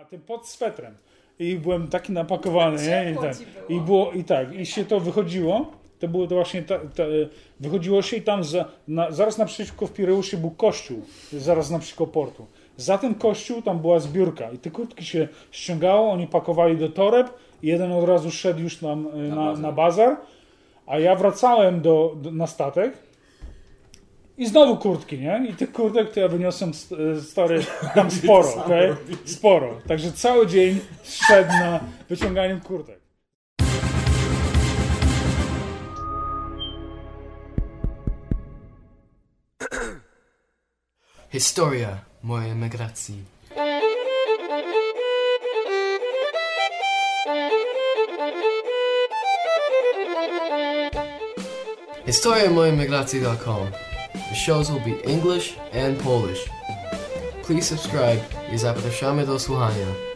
A tym pod swetrem. I byłem taki napakowany, nie? I, tak. I było i tak, i się to wychodziło. To było to właśnie, ta, ta, wychodziło się i tam za, na, zaraz naprzeciwko w Pireusie był kościół, zaraz naprzeciwko portu. Za tym kościół tam była zbiórka i te kurtki się ściągało, oni pakowali do toreb jeden od razu szedł już tam na, na, bazar. na bazar, a ja wracałem do, do, na statek i znowu kurtki, nie? I tych kurtek to ja wyniosłem stary tam sporo, okay? Sporo. Także cały dzień szedł na wyciąganiu kurtek. Historia mojej emigracji. HistoriaMojemigracji.com The shows will be English and Polish. Please subscribe i zapraszamy do słuchania.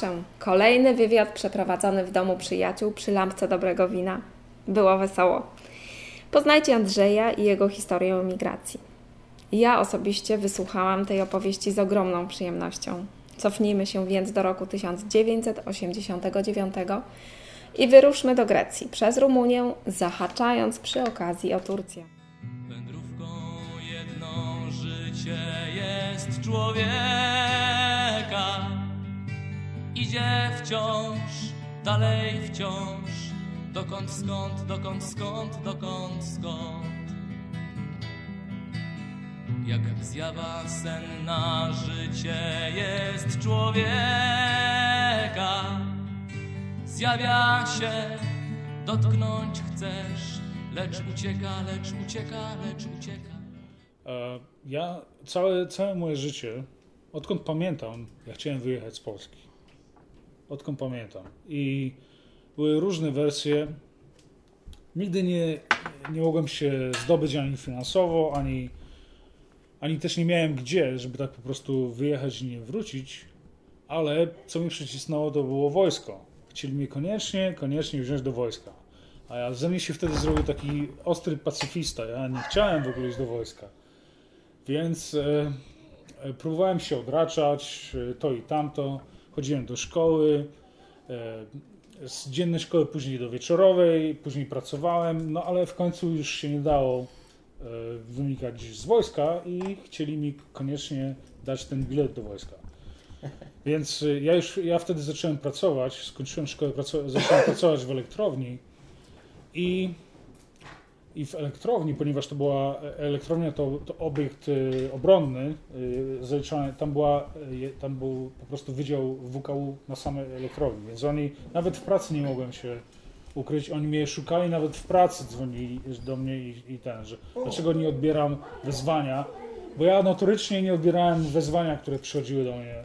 Proszę, kolejny wywiad przeprowadzony w domu przyjaciół przy lampce dobrego wina. Było wesoło. Poznajcie Andrzeja i jego historię emigracji. Ja osobiście wysłuchałam tej opowieści z ogromną przyjemnością. Cofnijmy się więc do roku 1989 i wyruszmy do Grecji przez Rumunię, zahaczając przy okazji o Turcję. Wędrówką jedno życie jest człowieka idzie wciąż, dalej wciąż. Dokąd, skąd, dokąd, skąd, dokąd, skąd. Jak zjawa senna życie jest człowieka. Zjawia się, dotknąć chcesz, lecz ucieka, lecz ucieka, lecz ucieka. E, ja całe, całe moje życie, odkąd pamiętam, ja chciałem wyjechać z Polski odkąd pamiętam. I były różne wersje. Nigdy nie, nie mogłem się zdobyć ani finansowo, ani, ani też nie miałem gdzie, żeby tak po prostu wyjechać i nie wrócić. Ale co mi przycisnęło, to było wojsko. Chcieli mnie koniecznie, koniecznie wziąć do wojska. A ja ze mnie się wtedy zrobił taki ostry pacyfista. Ja nie chciałem w ogóle iść do wojska. Więc e, e próbowałem się odraczać, e, to i tamto chodziłem do szkoły, e, z dziennej szkoły później do wieczorowej, później pracowałem, no ale w końcu już się nie dało e, wynikać z wojska i chcieli mi koniecznie dać ten bilet do wojska. Więc e, ja już, ja wtedy zacząłem pracować, skończyłem szkołę, zacząłem pracować w elektrowni i i w elektrowni, ponieważ to była elektrownia, to, to obiekt y, obronny, zaliczany, tam, była, tam był po prostu wydział WKU na samej elektrowni, więc oni nawet w pracy nie mogłem się ukryć, oni mnie szukali, nawet w pracy dzwonili do mnie i, i ten, że dlaczego nie odbieram wezwania, bo ja notorycznie nie odbierałem wezwania, które przychodziły do mnie.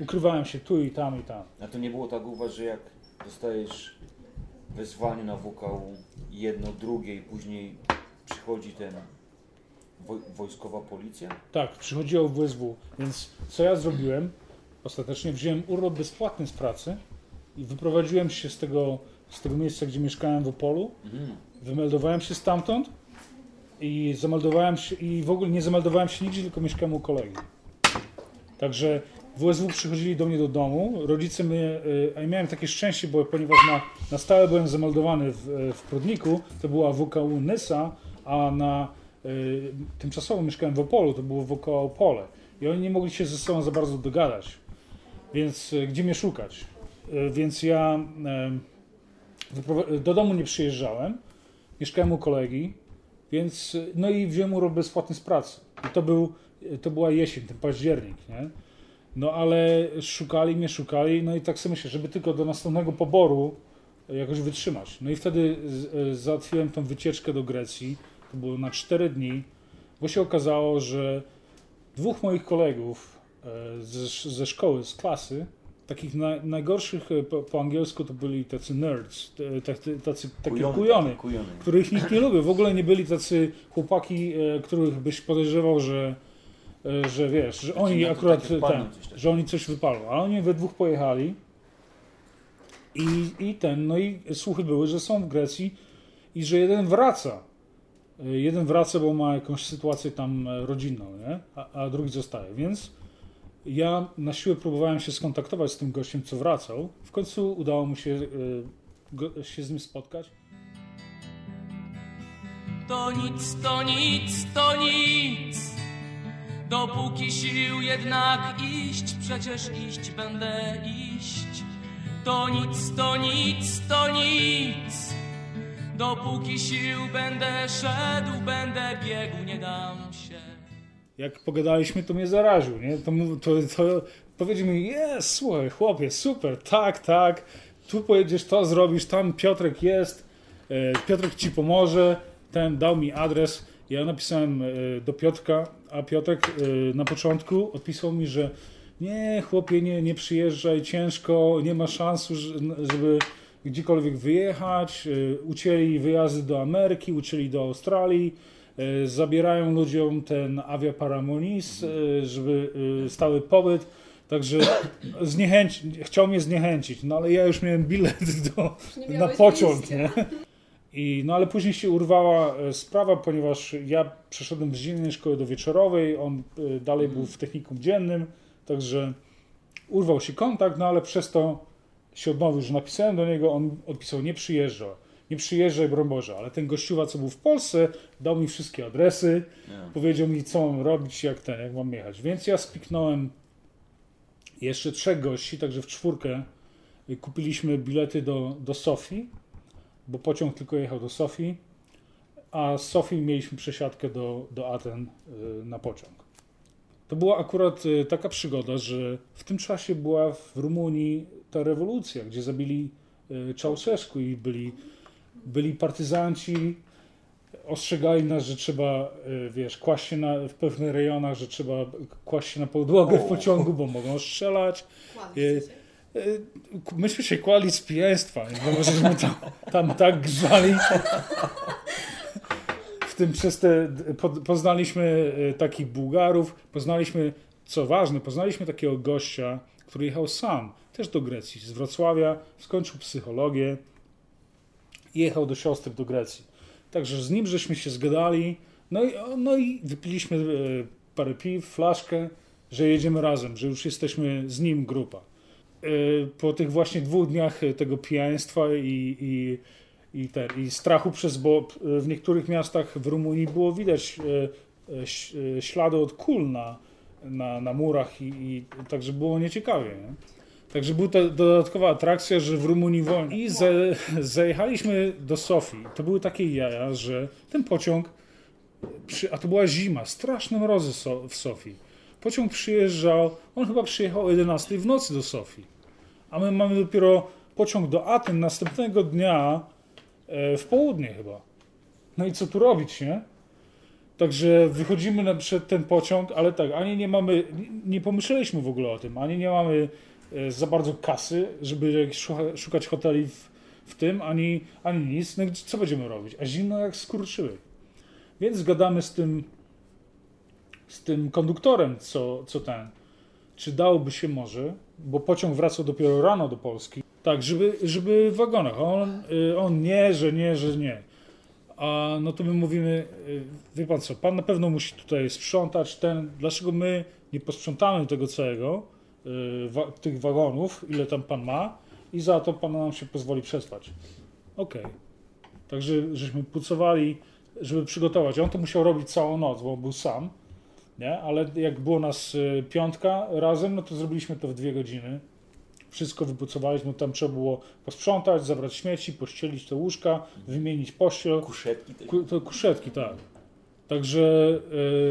Ukrywałem się tu i tam i tam. A to nie było tak uważać, że jak dostajesz wezwanie na WKU, jedno, drugie i później przychodzi ten wojskowa policja? Tak, przychodziło WSW, więc co ja zrobiłem? Ostatecznie wziąłem urlop bezpłatny z pracy i wyprowadziłem się z tego, z tego miejsca, gdzie mieszkałem w Opolu, mhm. wymeldowałem się stamtąd i zameldowałem się i w ogóle nie zameldowałem się nigdzie, tylko mieszkałem u kolegi. Także WSW przychodzili do mnie do domu, rodzice mnie, y, a ja miałem takie szczęście, bo ponieważ na, na stałe byłem zameldowany w, w Prudniku, to była WKU Nysa, a na y, tymczasowo mieszkałem w Opolu, to było WKU Opole. I oni nie mogli się ze sobą za bardzo dogadać, więc y, gdzie mnie szukać? Y, więc ja do domu nie przyjeżdżałem, mieszkałem u kolegi, więc no i wziąłem urlop bezpłatny z pracy. I to, był, to była jesień, ten październik, nie? No ale szukali mnie, szukali, no i tak sobie myślę, żeby tylko do następnego poboru jakoś wytrzymać. No i wtedy e, załatwiłem tą wycieczkę do Grecji, to było na 4 dni, bo się okazało, że dwóch moich kolegów e, ze, ze szkoły, z klasy, takich na, najgorszych e, po, po angielsku to byli tacy nerds, tacy, tacy takie kujony, taki kujony. których nikt nie lubił. W ogóle nie byli tacy chłopaki, których byś podejrzewał, że, że wiesz, że oni akurat ten, że oni coś wypalą. A oni we dwóch pojechali i, i ten, no i słuchy były, że są w Grecji i że jeden wraca. E, Jeden wraca, bo ma jakąś sytuację tam e, rodzinną, nie? A, a drugi zostaje. Więc ja na siłę próbowałem się skontaktować z tym gościem, co wracał. W końcu udało mu się, e, go, się z nim spotkać. To nic, to nic, to nic. Dopóki sił jednak iść, przecież iść będę iść. To nic, to nic, to nic. Dopóki sił będę szedł, będę biegł, nie dam się. jak pogadaliśmy, to mnie zaraził, nie? To, to, to mi, jest, słuchaj, chłopie, super, tak, tak, tu pojedziesz, to zrobisz, tam Piotrek jest, e, Piotrek ci pomoże, ten dał mi adres, ja napisałem e, do Piotrka, a Piotrek e, na początku odpisał mi, że nie, chłopie, nie, nie przyjeżdżaj, ciężko, nie ma szansu, że- żeby gdziekolwiek wyjechać, e, ucięli wyjazdy do Ameryki, ucięli do Australii, zabierają ludziom ten aviaparamonis, e, żeby stały pobyt. Także zniechęci, chciał mnie zniechęcić, no ale ja już miałem bilet do, na pociąg, nie? I, no ale później się urwała e, sprawa, ponieważ ja przeszedłem z dziennej szkoły do wieczorowej, on e, dalej był w technikum dziennym, także urwał się kontakt, no ale przez to się odnowił, że napisałem do niego, on odpisał, nie przyjeżdża, nie przyjeżdżaj, broń Boże, ale ten gościuwa, co był w Polsce, dał mi wszystkie adresy, Nie. powiedział mi, co mam robić, jak ten, jak mam jechać. Więc ja spiknąłem jeszcze trzech gości, także w czwórkę y, kupiliśmy bilety do, do Sofii, bo pociąg tylko jechał do Sofii, a z Sofii mieliśmy przesiadkę do, do Aten y, na pociąg. To była akurat y, taka przygoda, że w tym czasie była w Rumunii ta rewolucja, gdzie zabili y, Ceausescu i byli, byli partyzanci, ostrzegali nas, że trzeba, wiesz, kłaść się na, w pewnych rejonach, że trzeba kłaść się na podłogę w pociągu, bo mogą strzelać. Y, Myśmy się kłali z pijaństwa, bo żeśmy tam, tam tak grzali. W tym przez te, po, poznaliśmy y, takich Bułgarów, poznaliśmy, co ważne, poznaliśmy takiego gościa, który jechał sam, też do Grecji, z Wrocławia, skończył psychologię i jechał do siostry do Grecji. Także z nim żeśmy się zgadali, no i, no i wypiliśmy e, parę piw, flaszkę, że jedziemy razem, że już jesteśmy z nim grupa. E, Po tych właśnie dwóch dniach e, tego pijaństwa i, i, i, te, i strachu przez, bo w niektórych miastach w Rumunii było widać e, ślady od kul na, na, na murach i, i także było nieciekawie. Nie? Także była dodatkowa atrakcja, że w Rumunii wolno. I za, zajechaliśmy do Sofii. To były takie jaja, że ten pociąg, przy, a to była zima, straszne mrozy so, w Sofii. Pociąg przyjeżdżał, on chyba przyjechał o 11 w nocy do Sofii. A my mamy dopiero pociąg do Aten następnego dnia e, w południe chyba. No i co tu robić, nie? Także wychodzimy na, przed ten pociąg, ale tak, ani nie mamy, nie, pomyśleliśmy w ogóle o tym, ani nie mamy e, za bardzo kasy, żeby szukać hoteli w, w tym, ani, ani nic. No, co będziemy robić? A zimno jak skurczyły. Więc gadamy z tym, z tym konduktorem, co, co ten, czy dałoby się może, bo pociąg wracał dopiero rano do Polski, tak, żeby, żeby w wagonach. On, y, on nie, że nie, że nie. A no to my mówimy, y, wie pan co, pan na pewno musi tutaj sprzątać ten, dlaczego my nie posprzątamy tego całego, y, tych wagonów, ile tam pan ma i za to pan nam się pozwoli przespać. Okej. Także żeśmy pucowali, żeby przygotować. On to musiał robić całą noc, bo był sam, nie? Ale jak było nas y, piątka razem, no to zrobiliśmy to w dwie godziny. Wszystko wypucowaliśmy, tam trzeba było posprzątać, zabrać śmieci, pościelić te łóżka, wymienić pościel. Kuszetki też. Ku, to kuszetki, tak. Także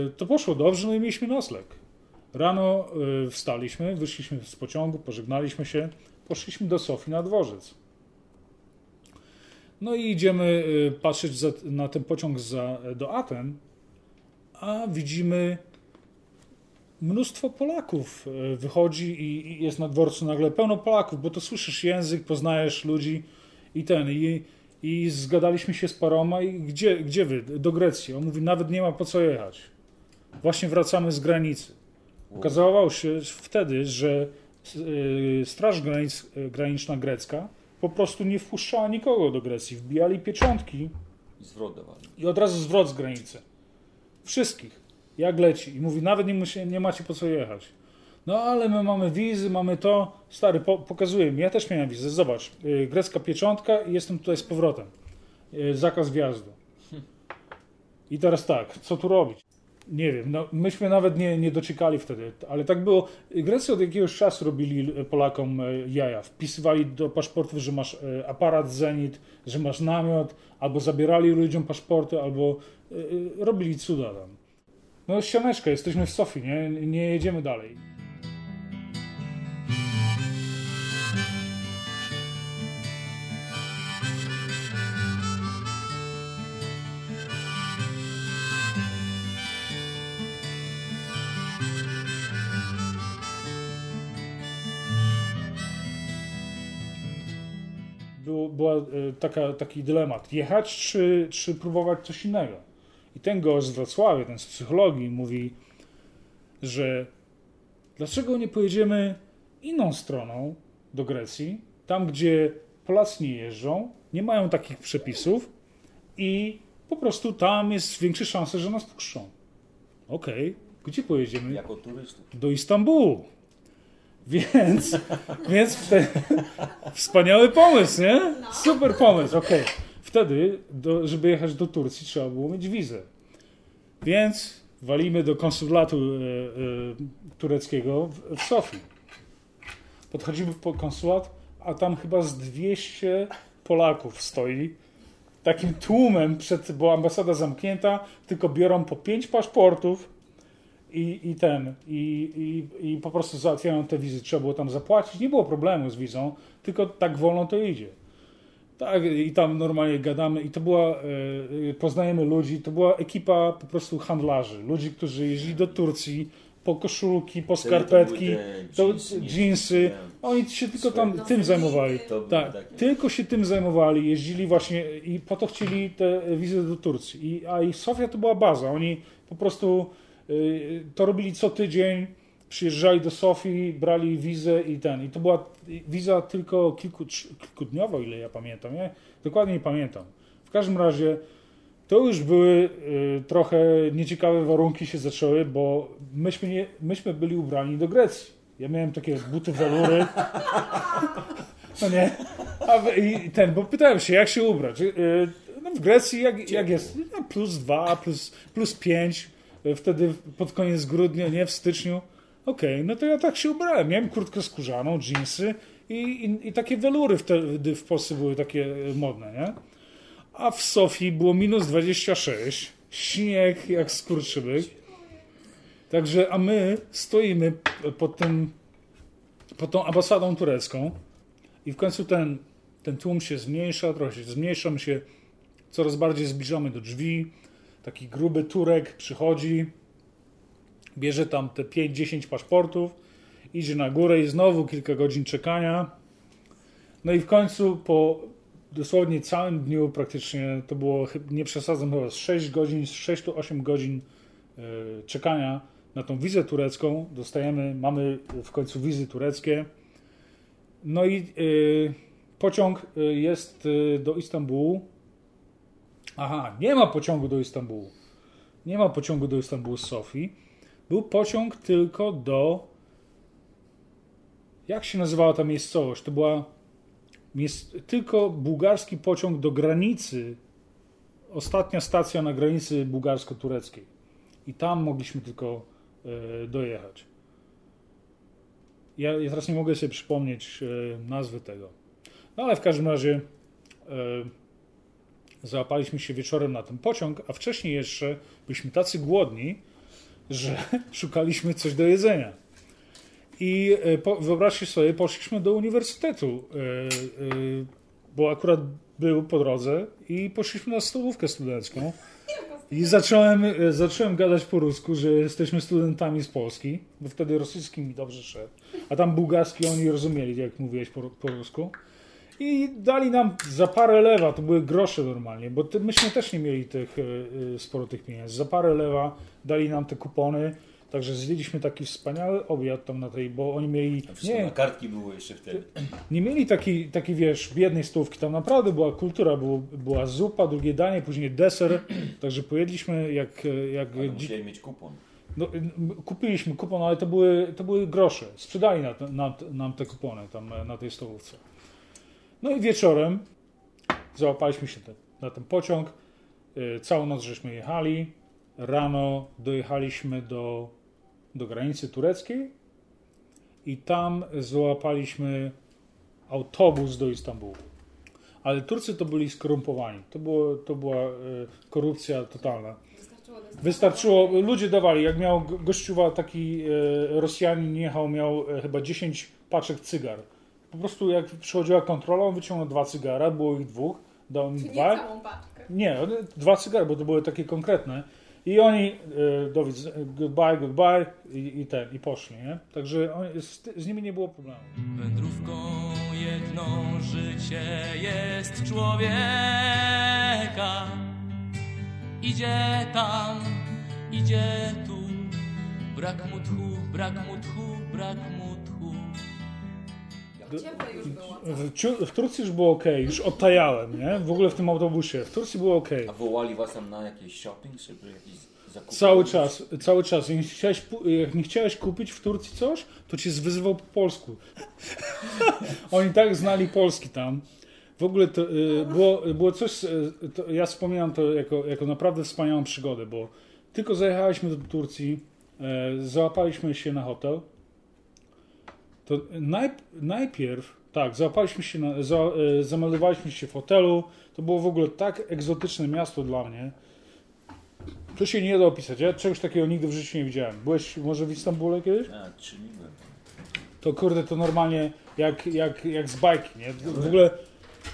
y, to poszło dobrze, no i mieliśmy nocleg. Rano y, wstaliśmy, wyszliśmy z pociągu, pożegnaliśmy się, poszliśmy do Sofii na dworzec. No i idziemy y, patrzeć za, na ten pociąg za, do Aten, a widzimy mnóstwo Polaków y, wychodzi i, jest na dworcu nagle pełno Polaków, bo to słyszysz język, poznajesz ludzi i ten, i, i zgadaliśmy się z paroma i gdzie, gdzie wy? Do Grecji. On mówi, nawet nie ma po co jechać. Właśnie wracamy z granicy. Okazało się wtedy, że y, Straż Granic, y, Graniczna grecka po prostu nie wpuszczała nikogo do Grecji. Wbijali pieczątki I zwrot dawali. i od razu zwrot z granicy. Wszystkich. Jak leci. I mówi, nawet nie, nie macie po co jechać. No ale my mamy wizy, mamy to. Stary, po, pokazuję mi. Ja też miałem wizę. Zobacz. y, Grecka pieczątka i jestem tutaj z powrotem. Y, Zakaz wjazdu. I teraz tak, co tu robić? Nie wiem, no, myśmy nawet nie, nie doczekali wtedy, ale tak było. Grecy od jakiegoś czasu robili Polakom e, jaja. Wpisywali do paszportów, że masz e, aparat Zenit, że masz namiot, albo zabierali ludziom paszporty, albo e, robili cuda tam. No ścianeczka, jesteśmy w Sofii, nie, nie jedziemy dalej. Była e, taka, taki dylemat, jechać czy, czy próbować coś innego. Ten gość z Wrocławia, ten z psychologii mówi, że dlaczego nie pojedziemy inną stroną do Grecji, tam gdzie Polacy nie jeżdżą, nie mają takich przepisów i po prostu tam jest większe szanse, że nas puszczą. Okej, gdzie pojedziemy? Jako turystów. do Istambułu. Więc, więc wtedy, wspaniały pomysł, nie? Super pomysł, okej. Wtedy, do, żeby jechać do Turcji, trzeba było mieć wizę. Więc walimy do konsulatu e, e, tureckiego w, Sofii. Podchodzimy po konsulat, a tam chyba z 200 Polaków stoi. Takim tłumem, przed, bo ambasada zamknięta, tylko biorą po 5 paszportów i, i ten, i, i, i po prostu załatwiają te wizy. Trzeba było tam zapłacić. Nie było problemu z wizą, tylko tak wolno to idzie. Tak, i tam normalnie gadamy i to była, e, poznajemy ludzi, to była ekipa po prostu handlarzy, ludzi, którzy jeździli do Turcji po koszulki, po to skarpetki, to dżinsy, nie- oni się tylko tam tym zajmowali. To Tak, tylko się tym zajmowali, jeździli właśnie i po to chcieli te wizy do Turcji. I, a i Sofia to była baza, oni po prostu y, to robili co tydzień, przyjeżdżali do Sofii, brali wizę i ten. I to była wiza tylko kilku, kilkudniowa, ile ja pamiętam, nie? Dokładnie nie pamiętam. W każdym razie to już były y, trochę nieciekawe warunki się zaczęły, bo myśmy, nie, myśmy byli ubrani do Grecji. Ja miałem takie buty welury. No nie. A, i ten, bo pytałem się, jak się ubrać. Y, No w Grecji jak, jak jest? No plus dwa, plus, plus pięć. Y, Wtedy pod koniec grudnia, nie w styczniu. Okej, no to ja tak się ubrałem. Miałem kurtkę skórzaną, dżinsy i, i, i takie welury wtedy w Polsce były takie y, modne, nie? A w Sofii było minus 26, śnieg jak skurczybyk. Także, a my stoimy pod tym, pod tą ambasadą turecką i w końcu ten, ten tłum się zmniejsza, trochę się zmniejsza, my się coraz bardziej zbliżamy do drzwi. Taki gruby Turek przychodzi, bierze tam te 5-10 paszportów, idzie na górę i znowu kilka godzin czekania. No i w końcu po dosłownie całym dniu praktycznie, to było, nie przesadzam chyba, z 6 godzin, z 6 do 8 godzin e, czekania na tą wizę turecką. Dostajemy, mamy w końcu wizy tureckie. No i e, pociąg e, jest do Istambułu. Aha, nie ma pociągu do Istambułu. Nie ma pociągu do Istambułu z Sofii. Był pociąg tylko do. Jak się nazywała ta miejscowość? To była tylko bułgarski pociąg do granicy. Ostatnia stacja na granicy bułgarsko-tureckiej. I tam mogliśmy tylko e, dojechać. Ja, ja teraz nie mogę sobie przypomnieć e, nazwy tego. No ale w każdym razie e, załapaliśmy się wieczorem na ten pociąg, a wcześniej jeszcze byliśmy tacy głodni, że szukaliśmy coś do jedzenia. I e, po, wyobraźcie sobie, poszliśmy do uniwersytetu, e, e, bo akurat był po drodze i poszliśmy na stołówkę studencką. I zacząłem, zacząłem gadać po rusku, że jesteśmy studentami z Polski, bo wtedy rosyjski mi dobrze szedł, a tam bułgarski oni rozumieli, jak mówiłeś po, po rusku. I dali nam za parę lewa, to były grosze normalnie, bo myśmy też nie mieli tych, e, e, sporo tych pieniędzy. Za parę lewa dali nam te kupony, także zjedliśmy taki wspaniały obiad tam na tej, bo oni mieli... Nie, na kartki były jeszcze wtedy. nie mieli takiej, taki, wiesz, biednej stówki. Tam naprawdę była kultura, było, była zupa, drugie danie, później deser. Także pojedliśmy jak, jak Ale musieli mieć kupon. no, kupiliśmy kupon, ale to były, to były grosze. Sprzedali na, na, nam te kupony tam na tej stołówce. No i wieczorem załapaliśmy się na ten pociąg. E, Całą noc żeśmy jechali. Rano dojechaliśmy do, do granicy tureckiej i tam złapaliśmy autobus do Istambułu. Ale Turcy to byli skorumpowani. To, było, to była e, korupcja totalna. Wystarczyło, ludzie dawali, jak miał go- gościuwa taki e, Rosjanin jechał, miał e, chyba 10 paczek cygar. Po prostu jak przychodziła kontrola, on wyciągnął dwa cygara, było ich dwóch, dał im dwa. całą paczkę. Nie, dwa cygary, bo to były takie konkretne. I oni, e, do widz, goodbye, goodbye i, i ten, i poszli, nie? Także on, z, z nimi nie było problemu. Wędrówką jedno życie jest człowieka. Idzie tam, idzie tu, brak mu tchu, brak mu tchu, brak mu W, Ciu- w Turcji już było ok, już odtajałem, nie? W ogóle w tym autobusie. W Turcji było ok. A wołali was tam na jakiś shopping, żeby jakiś zakup? Cały czas, cały czas. Jak nie, chciałeś, pu- jak nie chciałeś kupić w Turcji coś, to cię zwyzywał po polsku. Oni tak znali Polski tam. W ogóle to y, było, było coś, y, to ja wspominam to jako, jako naprawdę wspaniałą przygodę, bo tylko zajechaliśmy do Turcji, e, załapaliśmy się na hotel, to najp, najpierw, tak, załapaliśmy się, na, za, e, zameldowaliśmy się w hotelu, to było w ogóle tak egzotyczne miasto dla mnie, to się nie da opisać. Ja czegoś takiego nigdy w życiu nie widziałem. Byłeś może w Istambule kiedyś? A, trzy dni byłem. To kurde, to normalnie jak, jak, jak z bajki, nie? W ogóle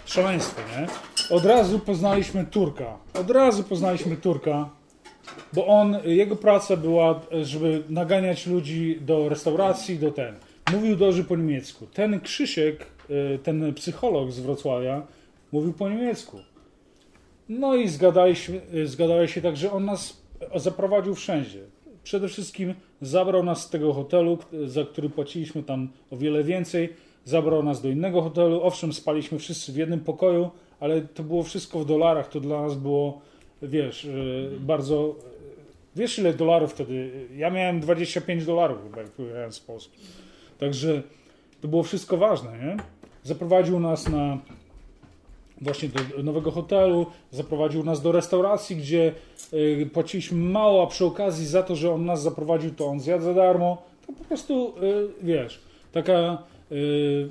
szaleństwo, nie? Od razu poznaliśmy Turka. Od razu poznaliśmy Turka, bo on, jego praca była, żeby naganiać ludzi do restauracji, do ten. Mówił dobrze po niemiecku. Ten Krzysiek, y, ten psycholog z Wrocławia, mówił po niemiecku. No i zgadaliśmy, y, zgadali się tak, że on nas zaprowadził wszędzie. Przede wszystkim zabrał nas z tego hotelu, za który płaciliśmy tam o wiele więcej. Zabrał nas do innego hotelu. Owszem, spaliśmy wszyscy w jednym pokoju, ale to było wszystko w dolarach. To dla nas było, wiesz, y, bardzo. Wiesz, ile dolarów wtedy? Ja miałem 25 dolarów, chyba, jak wyjechałem z Polski. Także to było wszystko ważne, nie? Zaprowadził nas na właśnie do nowego hotelu, zaprowadził nas do restauracji, gdzie y, płaciliśmy mało, a przy okazji za to, że on nas zaprowadził, to on zjadł za darmo. To po prostu, y, wiesz, taka y,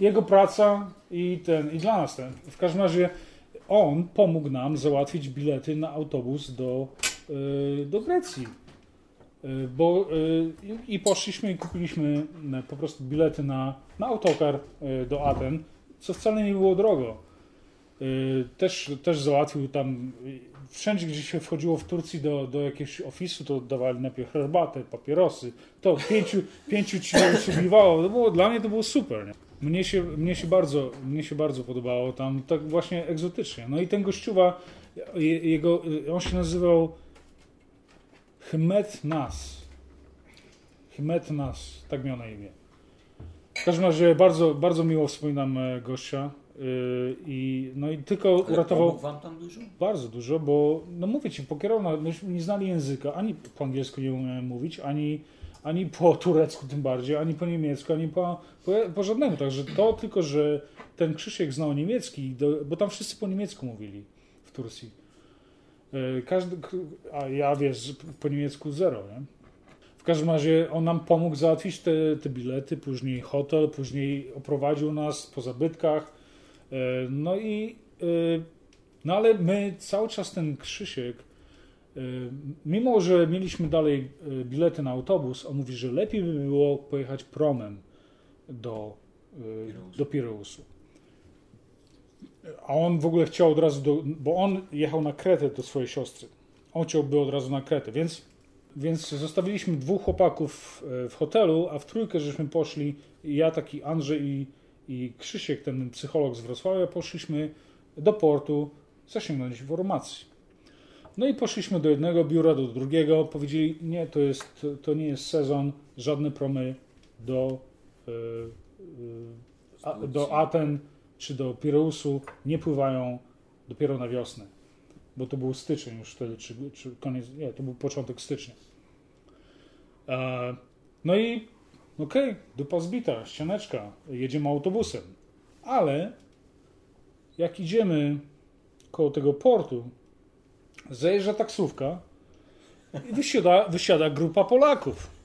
jego praca i ten, i dla nas ten. W każdym razie on pomógł nam załatwić bilety na autobus do, do Grecji. Y, Bo, y, i- poszliśmy i kupiliśmy y, po prostu bilety na, na autokar do Aten, co wcale nie było drogo. Też, też załatwił tam, wszędzie gdzie się wchodziło w Turcji do, do jakiegoś ofisu, to dawali najpierw herbatę, papierosy. To pięciu, pięciu ci obsługiwało. To było, dla mnie to było super. Nie? Mnie, się, mnie, się bardzo, mnie się bardzo podobało tam, tak właśnie egzotycznie. No i ten gościuwa, je- jego, on się nazywał Hmet Nas. Hmet Nas, tak miał na imię. W każdym razie bardzo, bardzo miło wspominam e, gościa. y, I, no i tylko Ale uratował wam tam dużo? bardzo dużo, bo no mówię ci, pokierował, myśmy nie znali języka, ani po angielsku nie umiałem mówić, ani, ani po turecku tym bardziej, ani po niemiecku, ani po, po, po żadnemu. Także to tylko, że ten Krzysiek znał niemiecki, do, bo tam wszyscy po niemiecku mówili w Turcji. E, Każdy, a ja wiesz, po niemiecku zero, nie? W każdym razie on nam pomógł załatwić te, te bilety, później hotel, później oprowadził nas po zabytkach. E, No i e, no ale my cały czas ten Krzysiek, y, mimo że mieliśmy dalej y, bilety na autobus, on mówi, że lepiej by było pojechać promem do, y, do Pireusu. A on w ogóle chciał od razu, do, bo on jechał na Kretę do swojej siostry. On chciałby od razu na Kretę, więc, więc zostawiliśmy dwóch chłopaków e, w hotelu, a w trójkę żeśmy poszli, ja taki Andrzej i, i Krzysiek, ten psycholog z Wrocławia, poszliśmy do portu zasięgnąć informacji. No i poszliśmy do jednego biura, do drugiego, powiedzieli, nie, to, jest, to nie jest sezon, żadne promy do, e, e, a, do Aten czy do Pireusu nie pływają dopiero na wiosnę, bo to był styczeń już wtedy, czy, czy koniec, nie, to był początek stycznia. E, no i okej, okay, dupa zbita, ścianeczka, jedziemy autobusem, ale jak idziemy koło tego portu, zajeżdża taksówka i wysiada, wysiada grupa Polaków.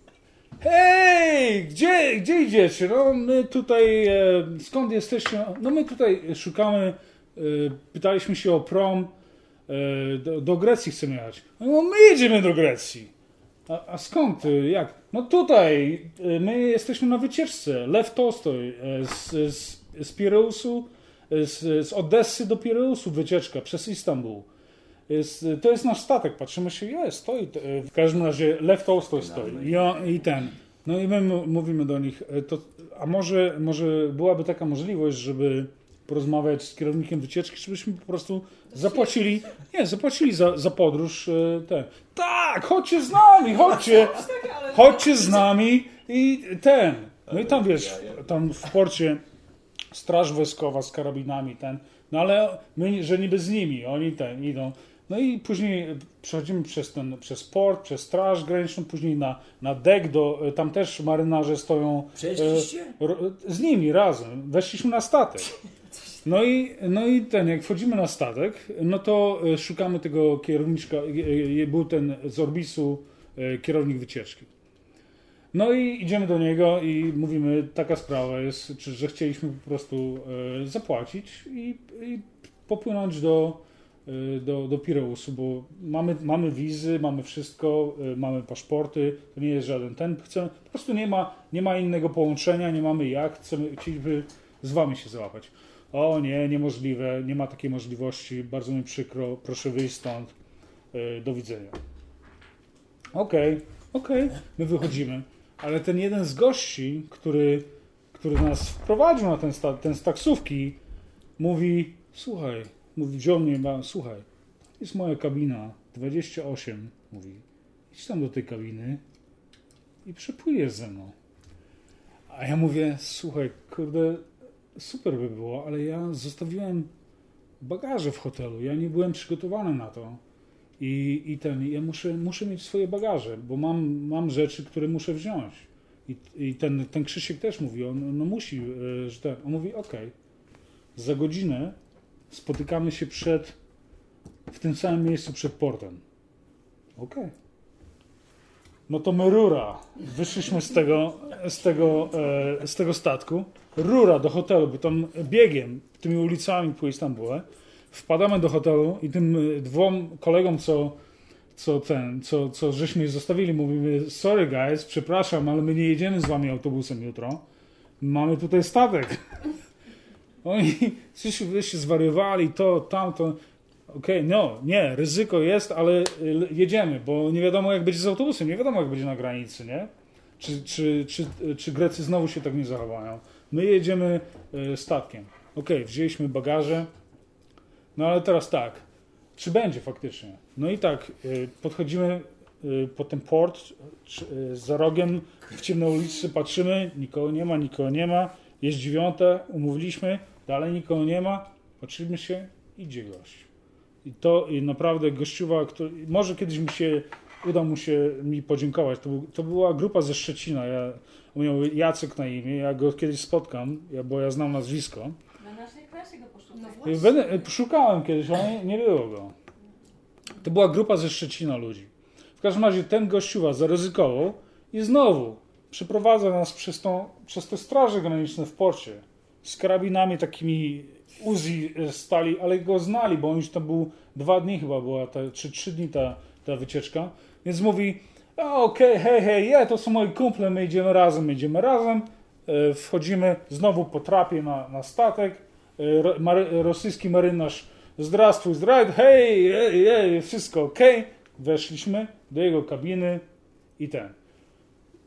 Hej, gdzie, gdzie idziecie? No my tutaj, e, skąd jesteście? No my tutaj szukamy, e, pytaliśmy się o prom, e, do, do Grecji chcemy jechać. No my jedziemy do Grecji. A, a skąd? E, Jak? No tutaj, e, my jesteśmy na wycieczce. Lew Tolstoj e, z, z, z Pireusu, z, z Odessy do Pireusu wycieczka przez Istanbul. Jest, to jest nasz statek, patrzymy się, jest, stoi. W każdym razie Lew Tolstoj stoi i, on, i ten. No i my mówimy do nich, e, to, a może, może byłaby taka możliwość, żeby porozmawiać z kierownikiem wycieczki, żebyśmy po prostu zapłacili, nie, zapłacili za, za podróż e, ten. Tak, chodźcie z nami, chodźcie, chodźcie z nami i ten. No i tam wiesz, tam w porcie straż wojskowa z karabinami, ten. No ale my, że niby z nimi, oni ten idą. No i później przechodzimy przez ten, przez port, przez straż graniczną, później na, na dek, do, tam też marynarze stoją. Przeszliście? e, ro- Z nimi razem. Weszliśmy na statek. No i, no i ten, jak wchodzimy na statek, no to e, szukamy tego kierowniczka, był ten z Orbisu e, kierownik wycieczki. No i idziemy do niego i mówimy, taka sprawa jest, czy, że chcieliśmy po prostu zapłacić i, i popłynąć do, do, do Pireusu, bo mamy, mamy wizy, mamy wszystko, e, mamy paszporty, to nie jest żaden ten, chcemy, po prostu nie ma, nie ma innego połączenia, nie mamy jak, chcemy, chcieliby z wami się załapać. O nie, niemożliwe, nie ma takiej możliwości, bardzo mi przykro, proszę wyjść stąd, e, do widzenia. Okej, okej, my wychodzimy. Ale ten jeden z gości, który, który nas wprowadził na ten, sta, ten z taksówki, mówi, słuchaj, mówi, wziął mnie, ma, słuchaj, jest moja kabina, 28, mówi, idź tam do tej kabiny i przepłyniesz ze mną. A ja mówię, słuchaj, kurde, super by było, ale ja zostawiłem bagaże w hotelu, ja nie byłem przygotowany na to. I, i ten, ja muszę, muszę mieć swoje bagaże, bo mam, mam rzeczy, które muszę wziąć. I, i ten, ten Krzysiek też mówi, on no musi, e, że ten, on mówi, okej, za godzinę spotykamy się przed, w tym samym miejscu przed portem. Okej. No to my rura. Wyszliśmy z tego, z tego, e, z tego statku. Rura do hotelu, bo tam biegiem, tymi ulicami po Istambule. Wpadamy do hotelu i tym dwóm kolegom, co, co ten, co, co żeśmy zostawili, mówimy, sorry guys, przepraszam, ale my nie jedziemy z wami autobusem jutro. Mamy tutaj statek. Oni coś zwariowali, to, tamto. Okej, no, nie, ryzyko jest, ale y, jedziemy, bo nie wiadomo jak będzie z autobusem, nie wiadomo jak będzie na granicy, nie? Czy, czy, czy, czy Grecy znowu się tak nie zachowają. My jedziemy y, statkiem. Okej, wzięliśmy bagaże, no ale teraz tak, czy będzie faktycznie? No i tak, y, podchodzimy po ten port, za rogiem w ciemnej ulicy patrzymy, nikogo nie ma, nikogo nie ma, jest dziewiąte, umówiliśmy, dalej nikogo nie ma, patrzymy się, idzie gość. I to i naprawdę gościuwa, który, może kiedyś mi się, uda mu się mi podziękować, to, był, to była grupa ze Szczecina, ja, on miał Jacek na imię, ja go kiedyś spotkam, ja, bo ja znam nazwisko. Na naszej klasie go poszukać. No Y, Będę, szukałem kiedyś, ale nie, nie było go. To była grupa ze Szczecina ludzi. W każdym razie ten gościuwa zaryzykował i znowu przeprowadza nas przez, tą, przez te straże graniczne w porcie z karabinami takimi Uzi stali, ale go znali, bo on już tam był dwa dni chyba była, czy trzy dni ta, ta wycieczka. Więc mówi, "A, okej, hej, hej, ja, to są moi kumple, my idziemy razem, my idziemy razem. E, Wchodzimy znowu po trapie na, na statek. E, rosyjski marynarz, zdrastwuj, zdraj, hej, hej, hej, wszystko okej. Weszliśmy do jego kabiny i ten.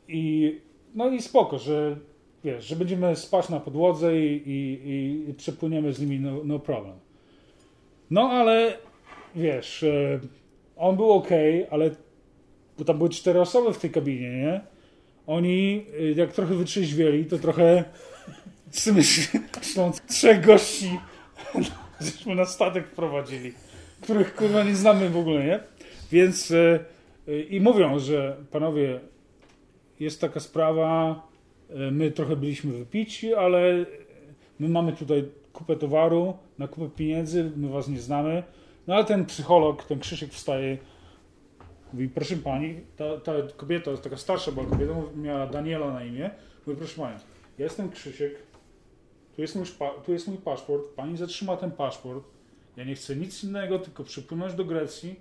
I, no i spoko, że wiesz, że będziemy spać na podłodze i, i, i przepłyniemy z nimi, no, no problem. No ale wiesz, e, on był ok, ale bo tam były cztery osoby w tej kabinie, nie? Oni e, jak trochę wytrzeźwieli, to trochę myśląc, trzech gości żeśmy na statek wprowadzili, których kurwa nie znamy w ogóle, nie? Więc e, i mówią, że panowie, jest taka sprawa, my trochę byliśmy wypici, ale my mamy tutaj kupę towaru, na kupę pieniędzy, my was nie znamy. No ale ten psycholog, ten Krzysiek wstaje, mówi, proszę pani, ta, ta kobieta, taka starsza była kobieta, miała Daniela na imię, mówi, proszę pani, jestem Krzysiek, tu jest, mój, tu jest mój paszport, pani zatrzyma ten paszport, ja nie chcę nic innego, tylko przypłynąć do Grecji,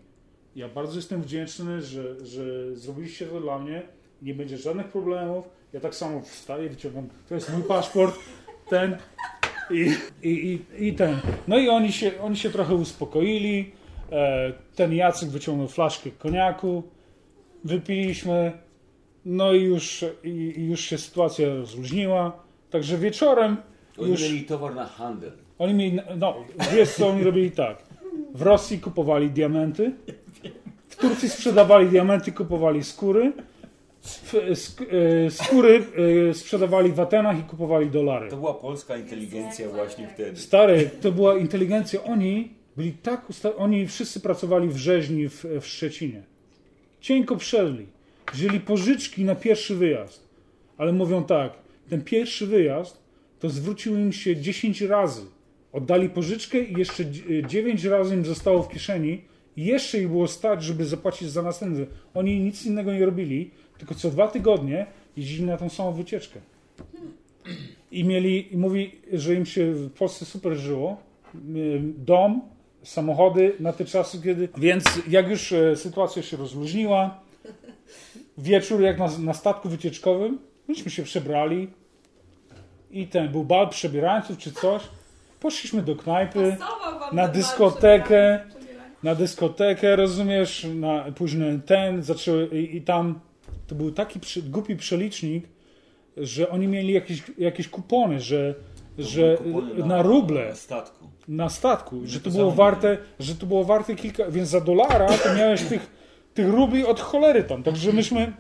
ja bardzo jestem wdzięczny, że, że zrobiliście to dla mnie, nie będzie żadnych problemów, ja tak samo wstaję, wyciągam, to jest mój paszport, ten i, i, i, i ten. No i oni się, oni się trochę uspokoili, e, ten Jacek wyciągnął flaszkę koniaku, wypiliśmy, no i już, i, już się sytuacja rozluźniła, także wieczorem Oni już... mieli towar na handel. Oni mieli, no, wiesz co oni robili tak. W Rosji kupowali diamenty, w Turcji sprzedawali diamenty, kupowali skóry, skóry e, sprzedawali w Atenach i kupowali dolary. To była polska inteligencja właśnie wtedy. Stary, to była inteligencja. Oni byli tak Oni wszyscy pracowali w rzeźni w, w Szczecinie. Cienko przeszli. Wzięli pożyczki na pierwszy wyjazd. Ale mówią tak, ten pierwszy wyjazd to zwrócił im się 10 razy. Oddali pożyczkę i jeszcze 9 razy im zostało w kieszeni. Jeszcze ich było stać, żeby zapłacić za następny. Oni nic innego nie robili, tylko co dwa tygodnie jeździli na tą samą wycieczkę. I mieli, i mówi, że im się w Polsce super żyło. Y, Dom, samochody na te czasy, kiedy. Więc jak już e, sytuacja się rozluźniła, wieczór jak na, na statku wycieczkowym, myśmy się przebrali i ten był bal przebierańców czy coś. Poszliśmy do knajpy, na dyskotekę, na dyskotekę, rozumiesz, na później ten, zaczęły i, i tam to był taki przy, głupi przelicznik, że oni mieli jakieś, jakieś kupony, że, że Kupony na ruble. Na statku. na statku, że to było warte, że to było warte kilka, więc za dolara to miałeś tych, tych rubli od cholery tam, także myśmy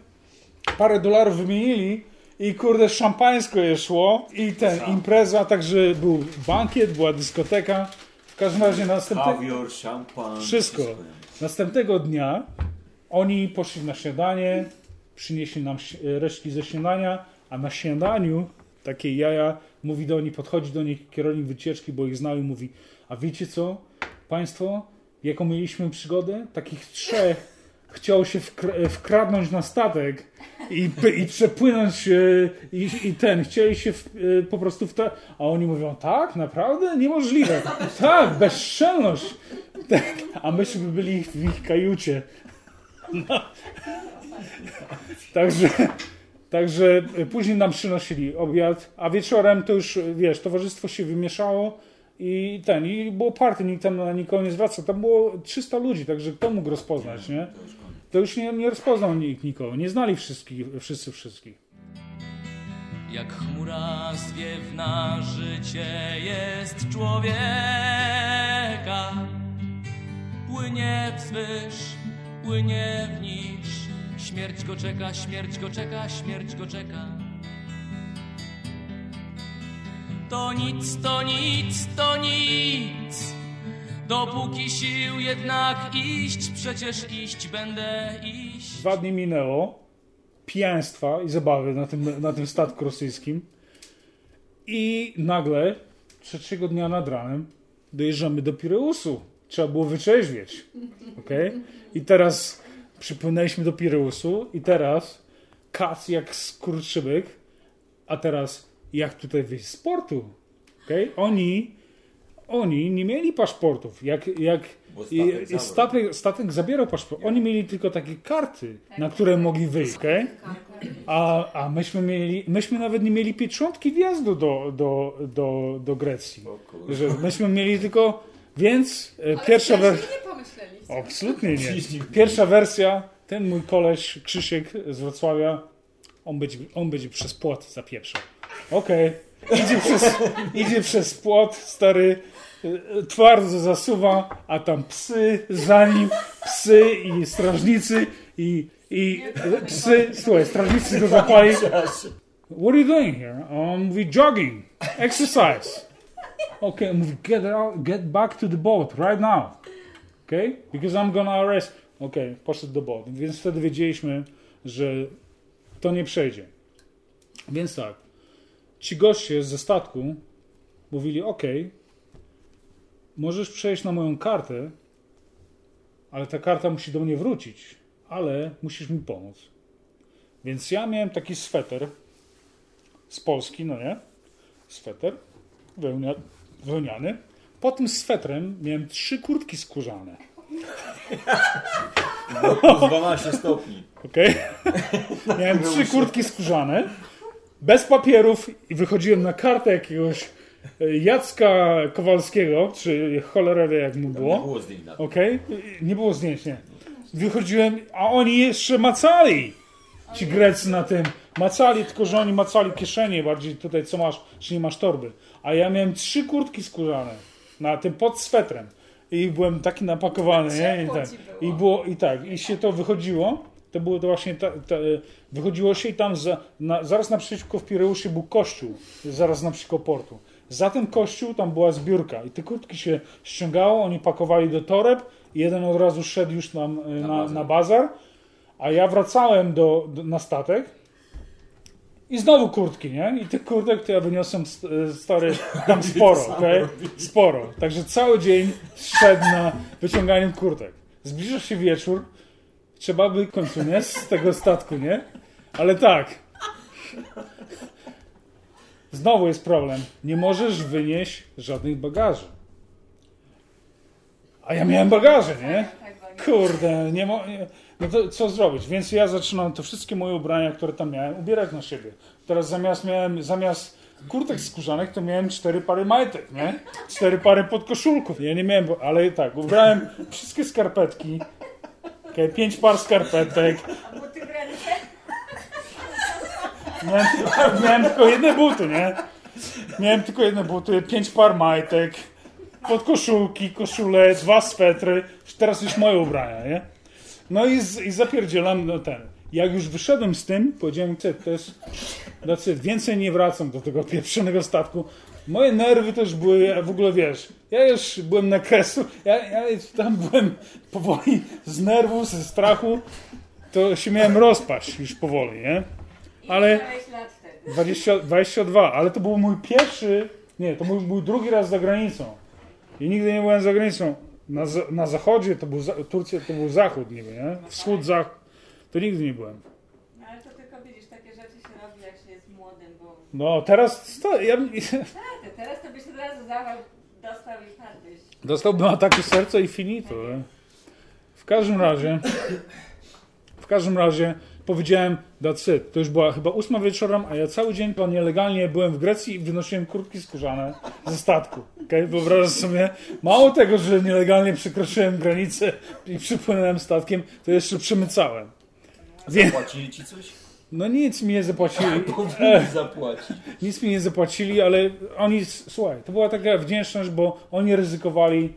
parę dolarów wymienili i kurde szampańsko je szło i ten, impreza, także był bankiet, była dyskoteka, w każdym razie następny, Kawior, szampan. wszystko. Następnego dnia oni poszli na śniadanie, przynieśli nam resztki ze śniadania, a na śniadaniu takie jaja mówi do nich, podchodzi do nich kierownik wycieczki, bo ich znał i mówi, a wiecie co, państwo, jaką mieliśmy przygodę? Takich trzech chciał się wkra- wkradnąć na statek i, i przepłynąć e, i, i ten, chcieli się w, e, po prostu w te... A oni mówią, tak? Naprawdę? Niemożliwe. Tak, bezczelność. Tak. A myśmy byli w ich kajucie. No. Także, także później nam przynosili obiad, a wieczorem to już, wiesz, towarzystwo się wymieszało i ten, i było party, nikt tam na nikogo nie zwraca. Tam było 300 ludzi, także kto mógł rozpoznać, nie? To już nie, nie rozpoznał nikt nikogo, nie znali wszystkich, wszyscy wszystkich. Jak chmura zwiewna życie jest człowieka. Płynie wzwyż, płynie w niż Śmierć go czeka, śmierć go czeka, śmierć go czeka. To nic, to nic, to nic Dopóki sił jednak iść, przecież iść będę iść Dwa dni minęło, pijaństwa i zabawy na tym, na tym statku rosyjskim i nagle trzeciego dnia nad ranem dojeżdżamy do Pireusu. Trzeba było wyczeźwieć. Okay? I teraz przypłynęliśmy do Pireusu i teraz kac jak skurczybyk, a teraz jak tutaj wyjść z portu? Okay? Oni oni nie mieli paszportów. Jak, jak statek i statek, statek zabierał paszport, oni mieli tylko takie karty, na które mogli wyjść, okej? A, a myśmy, mieli, myśmy nawet nie mieli pieczątki wjazdu do, do, do, do Grecji. Że myśmy mieli tylko, więc e, Ale pierwsza wersja... nie pomyśleliście. Absolutnie nie. Pierwsza wersja, ten mój koleś Krzysiek z Wrocławia, on będzie, on będzie przez płot zapieprzał. Okej. Idzie, przez, idzie przez płot, stary, e, twardo zasuwa, a tam psy za nim, psy i strażnicy i, i psy, słuchaj, strażnicy go zapali. What are you doing here? On mówi jogging, exercise. Okay, mówi get, out, get back to the boat right now. Okay? Because I'm gonna arrest. Okej, poszedł do boat. Więc wtedy wiedzieliśmy, że to nie przejdzie. Więc tak, ci goście ze statku mówili, ok, możesz przejść na moją kartę, ale ta karta musi do mnie wrócić, ale musisz mi pomóc. Więc ja miałem taki sweter z Polski, no nie? Sweter wełnia, wełniany. Po tym swetrem miałem trzy kurtki skórzane. Plus 12 stopni. Okej? Miałem trzy kurtki skórzane, bez papierów i wychodziłem na kartę jakiegoś e, Jacka Kowalskiego, czy cholera wie jak mu Nie było. było zdjęć. Okej? Nie było zdjęć, nie. Wychodziłem, a oni jeszcze macali. Ci Grecy na tym. Macali, tylko że oni macali kieszenie bardziej tutaj, co masz, czy nie masz torby. A ja miałem trzy kurtki skórzane na tym pod swetrem. I byłem taki napakowany, nie? I tak. było. I było i tak. I się to wychodziło. To było to właśnie, ta, ta, wychodziło się i tam za, na, zaraz naprzeciwko w Pireusie był kościół, zaraz naprzeciwko portu. Za ten kościół tam była zbiórka i te kurtki się ściągało, oni pakowali do toreb i jeden od razu szedł już tam e, na, bazar. na bazar, a ja wracałem do, do, na statek i znowu kurtki, nie? I tych kurtek to ja wyniosłem e, stary tam sporo, okej? Sporo. Także cały dzień szedł na wyciąganiu kurtek. Zbliża się wieczór, trzeba by w końcu, nie? Z tego statku, nie? Ale tak. Znowu jest problem. Nie możesz wynieść żadnych bagaży. A ja miałem bagaże, nie? Kurde, nie mo-. No to co zrobić? Więc ja zaczynam te wszystkie moje ubrania, które tam miałem, ubierać na siebie. Teraz zamiast miałem, zamiast kurtek skórzanych, to miałem cztery pary majtek, nie? Cztery pary podkoszulków. Ja nie miałem, ale tak, ubrałem wszystkie skarpetki. Okay, pięć par skarpetek. A buty w ręce? Miałem, miałem tylko jedne buty, nie? Miałem tylko jedne buty, pięć par majtek, podkoszulki, koszule, dwa swetry. Teraz już moje ubrania, nie? No i, z, i zapierdzielam no ten. Jak już wyszedłem z tym, powiedziałem, to jest it. więcej nie wracam do tego pieprzonego statku. Moje nerwy też były, ja w ogóle wiesz, ja już byłem na kresu, ja, ja tam byłem powoli z nerwów, ze strachu, to się miałem rozpaść już powoli, nie? Ale... Miałeś lat wtedy. 20, 22, ale to był mój pierwszy, nie, to był mój drugi raz za granicą. I nigdy nie byłem za granicą. Na, na zachodzie to był, Turcja to był zachód niby, nie? Wschód, zachód. To nigdy nie byłem. No, ale to tylko widzisz, takie rzeczy się robi, jak się jest młodym, bo No, teraz, sto, ja, tak, teraz to byś od razu zawał dostał i padłbyś. dostałbym ataku serca i finito. Nie? W każdym razie, w każdym razie powiedziałem, that's it. To już była chyba ósma wieczorem, a ja cały dzień nielegalnie byłem w Grecji i wynosiłem kurtki skórzane ze statku. Okay? Wyobrażasz sobie, mało tego, że nielegalnie przekroczyłem granicę i przypłynąłem statkiem, to jeszcze przemycałem. Więc, Płacili ci coś? No nic mi nie zapłacili. Powinni zapłacić. Nic mi nie zapłacili, ale oni, słuchaj, to była taka wdzięczność, bo oni ryzykowali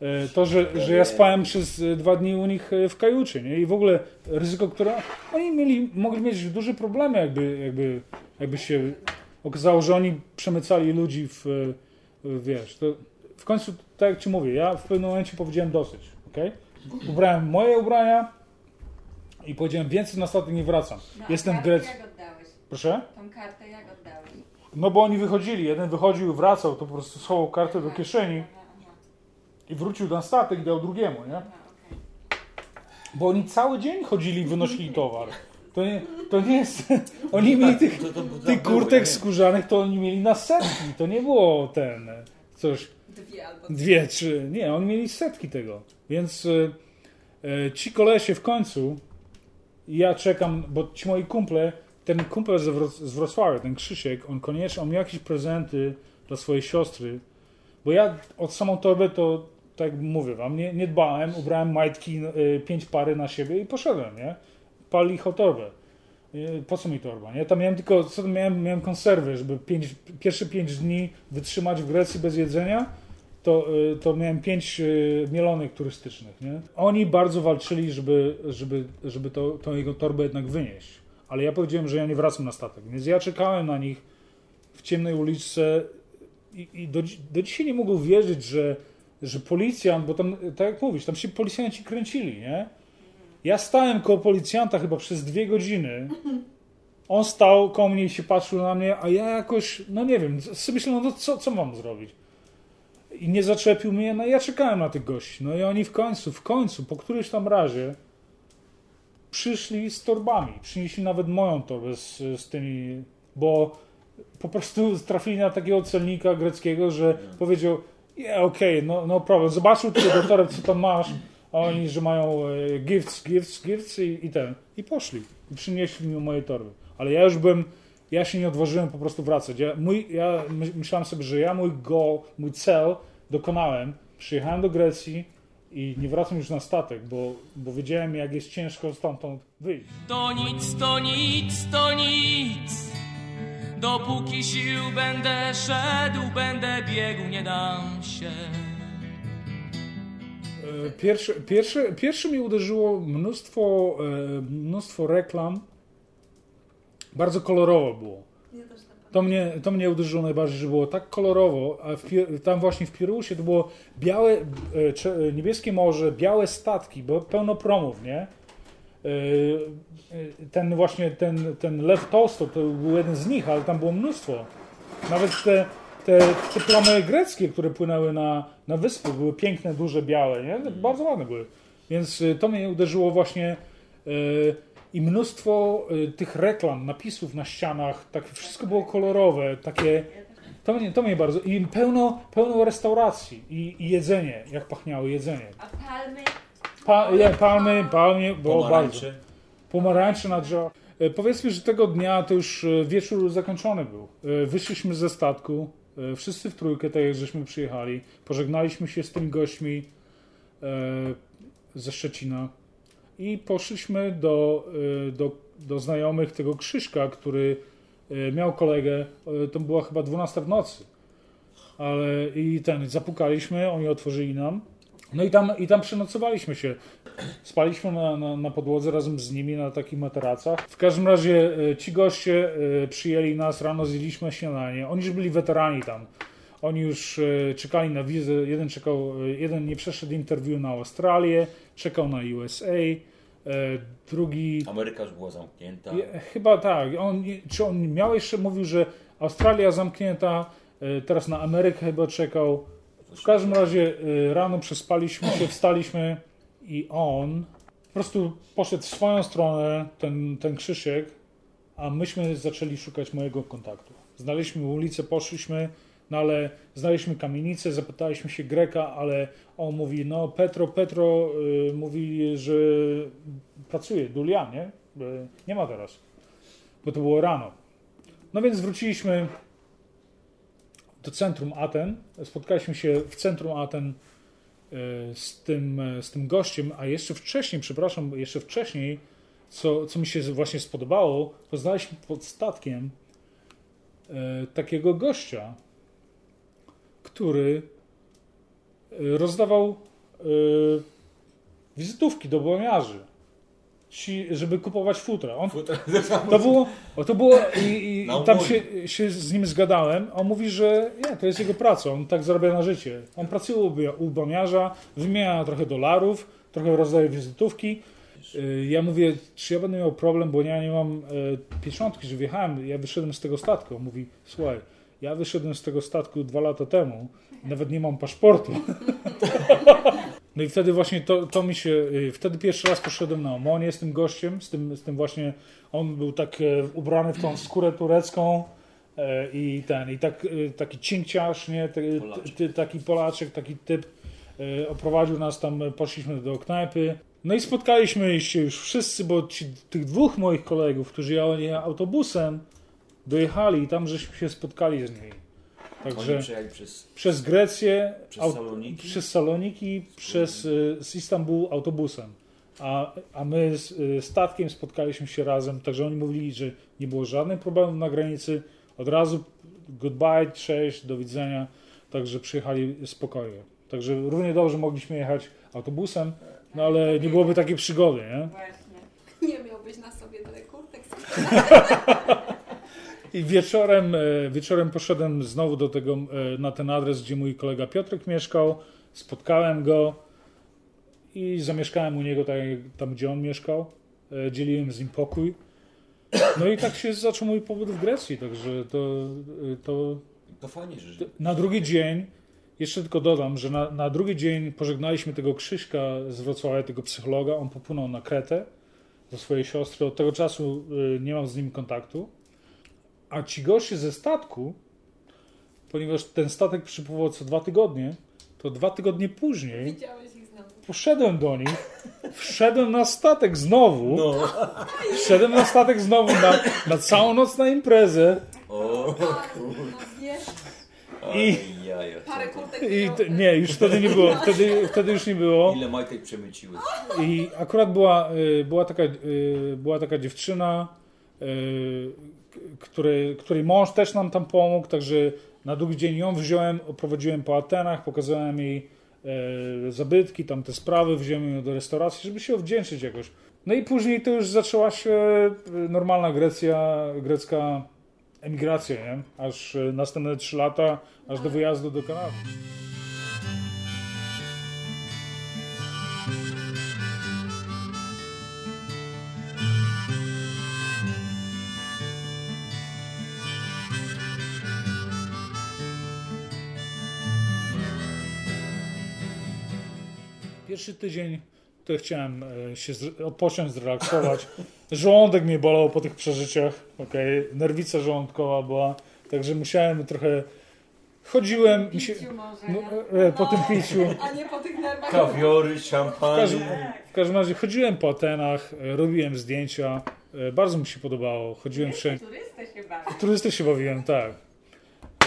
e, to, że, że ja spałem przez e, dwa dni u nich e, w kajucie, nie? I w ogóle ryzyko, które oni mieli, mogli mieć duże problemy, jakby, jakby, jakby się okazało, że oni przemycali ludzi w, e, w wiesz, to w końcu, tak jak ci mówię, ja w pewnym momencie powiedziałem dosyć, okej? Ubrałem moje ubrania i powiedziałem, więcej na statek nie wracam. No, Jestem w Grecji. jak oddałeś? Proszę? Tą kartę jak oddałeś? No bo oni wychodzili, jeden wychodził i wracał, to po prostu schował kartę do kieszeni i wrócił na statek i dał drugiemu, nie? okej. Bo oni cały dzień chodzili i wynosili towar. To nie, to nie jest... Oni mieli tych, To, to, to, tych kurtek skórzanych, to oni mieli na setki, to nie było ten... coś, Dwie albo dwie, trzy, nie, oni mieli setki tego, więc e, e, ci kolesie w końcu, ja czekam, bo ci moi kumple, ten kumpel z, z Wrocławia, ten Krzysiek, on koniecznie, on miał jakieś prezenty dla swojej siostry, bo ja od samą torbę to, tak mówię wam, nie, nie dbałem, ubrałem majtki, y, pięć pary na siebie i poszedłem, nie? Pal licho torbę. Y, Po co mi torba, nie? Tam miałem tylko, co miałem, miałem konserwy, żeby pięć, pierwsze pięć dni wytrzymać w Grecji bez jedzenia, to, y, to miałem pięć y, mielonych turystycznych, nie? Oni bardzo walczyli, żeby, żeby, żeby to, tą jego torbę jednak wynieść. Ale ja powiedziałem, że ja nie wracam na statek, więc ja czekałem na nich w ciemnej uliczce i, i do, do dzisiaj nie mogą wierzyć, że, że policjant, bo tam, tak jak mówisz, tam się policjanci kręcili, nie? Ja stałem koło policjanta chyba przez dwie godziny. On stał koło mnie i się patrzył na mnie, a ja jakoś, no nie wiem, sobie myślałem, no co, co mam zrobić? I nie zaczepił mnie, no ja czekałem na tych gości. No i oni w końcu, w końcu, po którymś tam razie przyszli z torbami. Przynieśli nawet moją torbę z, z tymi, bo po prostu trafili na takiego celnika greckiego, że powiedział, yeah, okej, no, no problem. Zobaczył tylko do toreb, co tam masz, a oni, że mają e, gifts, gifts, gifts i, i ten. I poszli. I przynieśli mi moje torby. Ale ja już byłem, ja się nie odważyłem po prostu wracać. Ja, mój, ja my- myślałem sobie, że ja mój goal, mój cel dokonałem. Przyjechałem do Grecji i nie wracam już na statek, bo, bo wiedziałem, jak jest ciężko stamtąd wyjść. To nic, to nic, to nic. Dopóki sił będę szedł, będę biegł, nie dam się. E, Pierwsze, pierwsze, pierwsze mi uderzyło mnóstwo, e, mnóstwo reklam. Bardzo kolorowo było. To mnie, to mnie uderzyło najbardziej, że było tak kolorowo, a w, tam właśnie w Pirusie to było białe, e, e, niebieskie morze, białe statki, bo pełno promów, nie? E, e, Ten właśnie, ten, ten Lew Tolstoy to był jeden z nich, ale tam było mnóstwo. Nawet te, te, te plamy greckie, które płynęły na, na wyspy, były piękne, duże, białe, nie? Bardzo ładne były. Więc to mnie uderzyło właśnie i mnóstwo y, tych reklam, napisów na ścianach, tak wszystko było kolorowe, takie to mnie, to mnie bardzo i pełno, pełno restauracji i, i jedzenie, jak pachniało jedzenie. A palmy? Pa, ja, palmy, palmy, było bardzo. Pomarańcze. Pomarańcze na drzewach. E, Powiedzmy, że tego dnia to już e, wieczór zakończony był. E, Wyszliśmy ze statku, wszyscy w trójkę, tak jak żeśmy przyjechali. Pożegnaliśmy się z tymi gośćmi ze Szczecina i poszliśmy do, e, do, do znajomych tego Krzyśka, który e, miał kolegę. e, To była chyba 12 w nocy. Ale i ten, zapukaliśmy, oni otworzyli nam. No i tam, i tam przenocowaliśmy się. Spaliśmy na, na, na podłodze razem z nimi na takich materacach. W każdym razie ci goście przyjęli nas, rano zjedliśmy śniadanie. Oni już byli weterani tam. Oni już czekali na wizę. Jeden czekał, jeden nie przeszedł interview na Australię, czekał na USA. e, Drugi Ameryka już była zamknięta. Chyba tak. On, czy on miał jeszcze, mówił, że Australia zamknięta, e, teraz na Amerykę chyba czekał. W każdym razie e, rano przespaliśmy się, wstaliśmy i on po prostu poszedł w swoją stronę, ten, ten Krzysiek, a myśmy zaczęli szukać mojego kontaktu. Znaleźliśmy ulicę, poszliśmy, no ale znaleźliśmy kamienicę, zapytaliśmy się Greka, ale on mówi, no Petro, Petro y, mówi, że pracuje, Dulia, nie? Y, Nie ma teraz, bo to było rano. No więc wróciliśmy do centrum Aten, spotkaliśmy się w centrum Aten y, z tym, y, z tym gościem, a jeszcze wcześniej, przepraszam, jeszcze wcześniej, co, co mi się właśnie spodobało, poznaliśmy pod statkiem y, takiego gościa, który y, rozdawał y, wizytówki do błoniarzy, ci, żeby kupować futra. On, to było, to było i, i tam się, się z nim zgadałem, on mówi, że nie, to jest jego praca, on tak zarabia na życie. On pracuje u, u wymienia trochę dolarów, trochę rozdaje wizytówki. Y, Ja mówię, czy ja będę miał problem, bo ja nie mam pieczątki, że wjechałem, ja wyszedłem z tego statku. On mówi, słuchaj, ja wyszedłem z tego statku dwa lata temu, nawet nie mam paszportu. No i wtedy właśnie to, to mi się, y, wtedy pierwszy raz poszedłem na Omonie z tym gościem, z tym, z tym właśnie, on był tak e, ubrany w tą skórę turecką, E, I ten, i tak, e, taki cinkciarz, nie? Taki Polaczek, taki typ e, oprowadził nas tam, poszliśmy do knajpy. No i spotkaliśmy się już wszyscy, bo ci, tych dwóch moich kolegów, którzy jechali autobusem, dojechali i tam żeśmy się spotkali z nimi. Także przez... przez Grecję, Przez au- Saloniki? przez Saloniki, przez y, z Istanbulu autobusem. A, a my z y, statkiem spotkaliśmy się razem, także oni mówili, że nie było żadnych problemów na granicy. Od razu goodbye, cześć, do widzenia. Także przyjechali spokojnie. Także równie dobrze mogliśmy jechać autobusem, no ale nie byłoby takiej przygody, nie? Właśnie. Nie miałbyś na sobie tyle kurtek. I wieczorem, e, wieczorem poszedłem znowu do tego, e, na ten adres, gdzie mój kolega Piotrek mieszkał. Spotkałem go i zamieszkałem u niego tak, tam, gdzie on mieszkał. E, Dzieliłem z nim pokój. No i tak się zaczął mój pobyt w Grecji, także to, to To fajnie, że... na drugi dzień, jeszcze tylko dodam, że na, na drugi dzień pożegnaliśmy tego Krzyśka z Wrocławia, tego psychologa. On popłynął na Kretę do swojej siostry. Od tego czasu nie mam z nim kontaktu. A ci goście ze statku, ponieważ ten statek przypływał co dwa tygodnie, to dwa tygodnie później poszedłem do nich, wszedłem na statek znowu, No. wszedłem na statek znowu na, na całą noc na imprezę O, i... I t- nie, już wtedy nie było. Wtedy, wtedy już nie było. Ile majtek przemyciły? I akurat była, y, była, taka, y, była taka dziewczyna, y, k- której, mąż też nam tam pomógł, także na drugi dzień ją wziąłem, oprowadziłem po Atenach, pokazałem jej y, zabytki, tam te sprawy, wziąłem ją do restauracji, żeby się odwdzięczyć jakoś. No i później to już zaczęła się y, normalna Grecja, grecka emigracja, nie? Aż y, następne trzy lata, aż do wyjazdu do Kanady. Pierwszy tydzień to chciałem e, się odpocząć, zrelaksować. Żołądek mnie bolał po tych przeżyciach, okej, nerwica żołądkowa była, także musiałem trochę... Chodziłem się, Piciu może, no, nie? e, po tym piciu. A nie po tych nerwach. Kawiory, W szampany. każdym, w każdym razie chodziłem po Atenach, e, robiłem zdjęcia, e, bardzo mi się podobało, chodziłem wszędzie. Turystę się. Turystę się bawiłem, tak.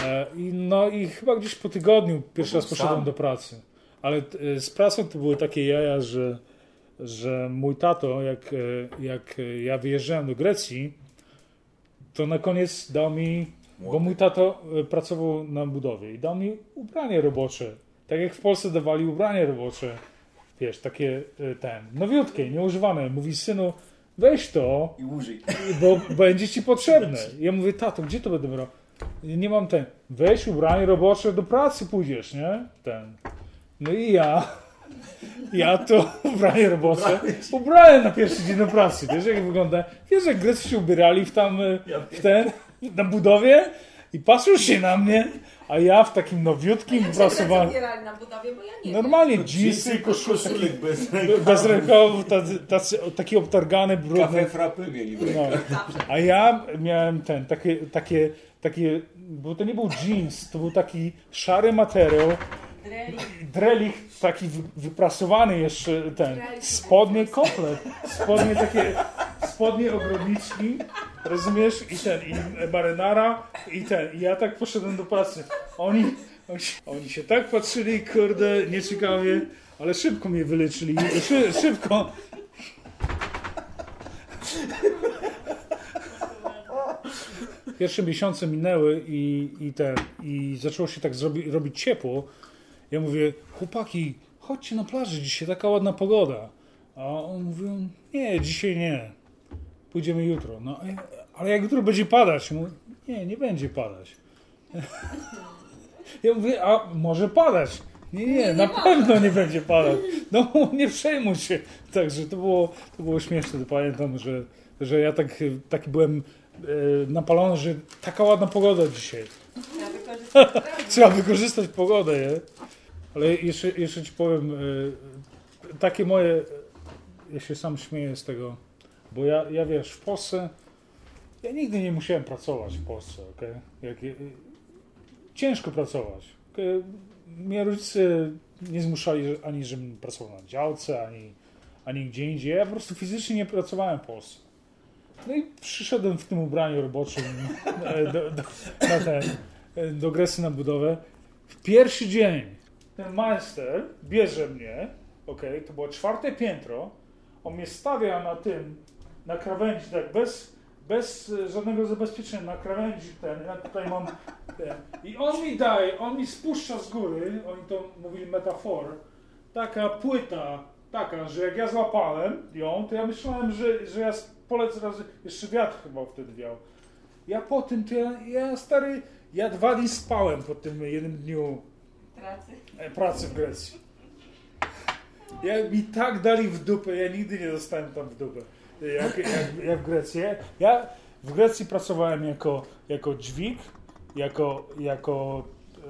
E, I, no i chyba gdzieś po tygodniu pierwszy raz poszedłem sam. do pracy. Ale e, z pracą to były takie jaja, że, że mój tato, jak, e, jak ja wyjeżdżałem do Grecji, to na koniec dał mi, bo mój tato e, pracował na budowie i dał mi ubranie robocze. Tak jak w Polsce dawali ubranie robocze. Wiesz, takie ten, nowiutkie, nieużywane. Mówi, synu, weź to, I użyj. bo będzie ci potrzebne. Ja mówię, tato, gdzie to będę brał? Nie mam ten. Weź ubranie robocze, do pracy pójdziesz, nie? Ten. No i ja, ja to ubranie robocze ubrałem na pierwszy dzień do pracy. Wiesz, jak wygląda? Wiesz, jak Grecy się ubierali w tam, y, w ten, na budowie i patrzą się na mnie, a ja w takim nowiutkim, zabierali na budowie, bo ja nie normalnie Jeansy jeansy, i koszulki, koszulek bez bez rękawów, tacy, tacy, taki obtargany, brudny. Kafe frappy mieli w. No. A ja miałem ten, takie, takie, takie, bo to nie był jeans, to był taki szary materiał. Drelich taki wy- wyprasowany jeszcze ten, Drelich. spodnie komplet, spodnie takie, spodnie ogrodniczki, rozumiesz, i ten, i marynara, i ten, i ja tak poszedłem do pracy. Oni, oni, się- oni się tak patrzyli, kurde, nieciekawie, ale szybko mnie wyleczyli, szy, szybko. Pierwsze miesiące minęły i, i, ten, i zaczęło się tak zrobi, robić ciepło. Ja mówię, chłopaki, chodźcie na plażę, dzisiaj taka ładna pogoda. A on mówił, nie, dzisiaj nie. Pójdziemy jutro. No, ja- ale jak jutro będzie padać? Mówię, nie, nie będzie padać. Ja mówię, a może padać? Nie, nie, na pewno nie będzie padać. No nie przejmuj się. Także to było, to było śmieszne. Pamiętam, że, że ja tak, taki byłem e, napalony, że taka ładna pogoda dzisiaj. Trzeba wykorzystać Trzeba wykorzystać pogodę, nie? Ale jeszcze, jeszcze ci powiem, y, takie moje, ja się sam śmieję z tego, bo ja, ja wiesz, w Polsce ja nigdy nie musiałem pracować w Polsce, okej? Jak, y, ciężko pracować. okej? Mnie rodzice nie zmuszali ani, żebym pracował na działce, ani, ani gdzie indziej. Ja po prostu fizycznie nie pracowałem w Polsce. No i przyszedłem w tym ubraniu roboczym e, do, do, na e, do Gresy na budowę. W pierwszy dzień ten majster bierze mnie, okej, to było czwarte piętro, on mnie stawia na tym, na krawędzi, tak, bez, bez e, żadnego zabezpieczenia, na krawędzi ten, ja tutaj mam ten. I on mi daje, on mi spuszcza z góry, oni to mówili metafor, taka płyta, taka, że jak ja złapałem ją, to ja myślałem, że, że ja polecę jeszcze wiatr chyba wtedy wiał. Ja po tym, to ja, ja stary, ja dwa dni spałem po tym jednym dniu Pracy. e, pracy w Grecji. Ja, mi tak dali w dupę, ja nigdy nie dostałem tam w dupę, jak, jak, jak w Grecji. Ja w Grecji pracowałem jako, jako dźwig, jako, jako e,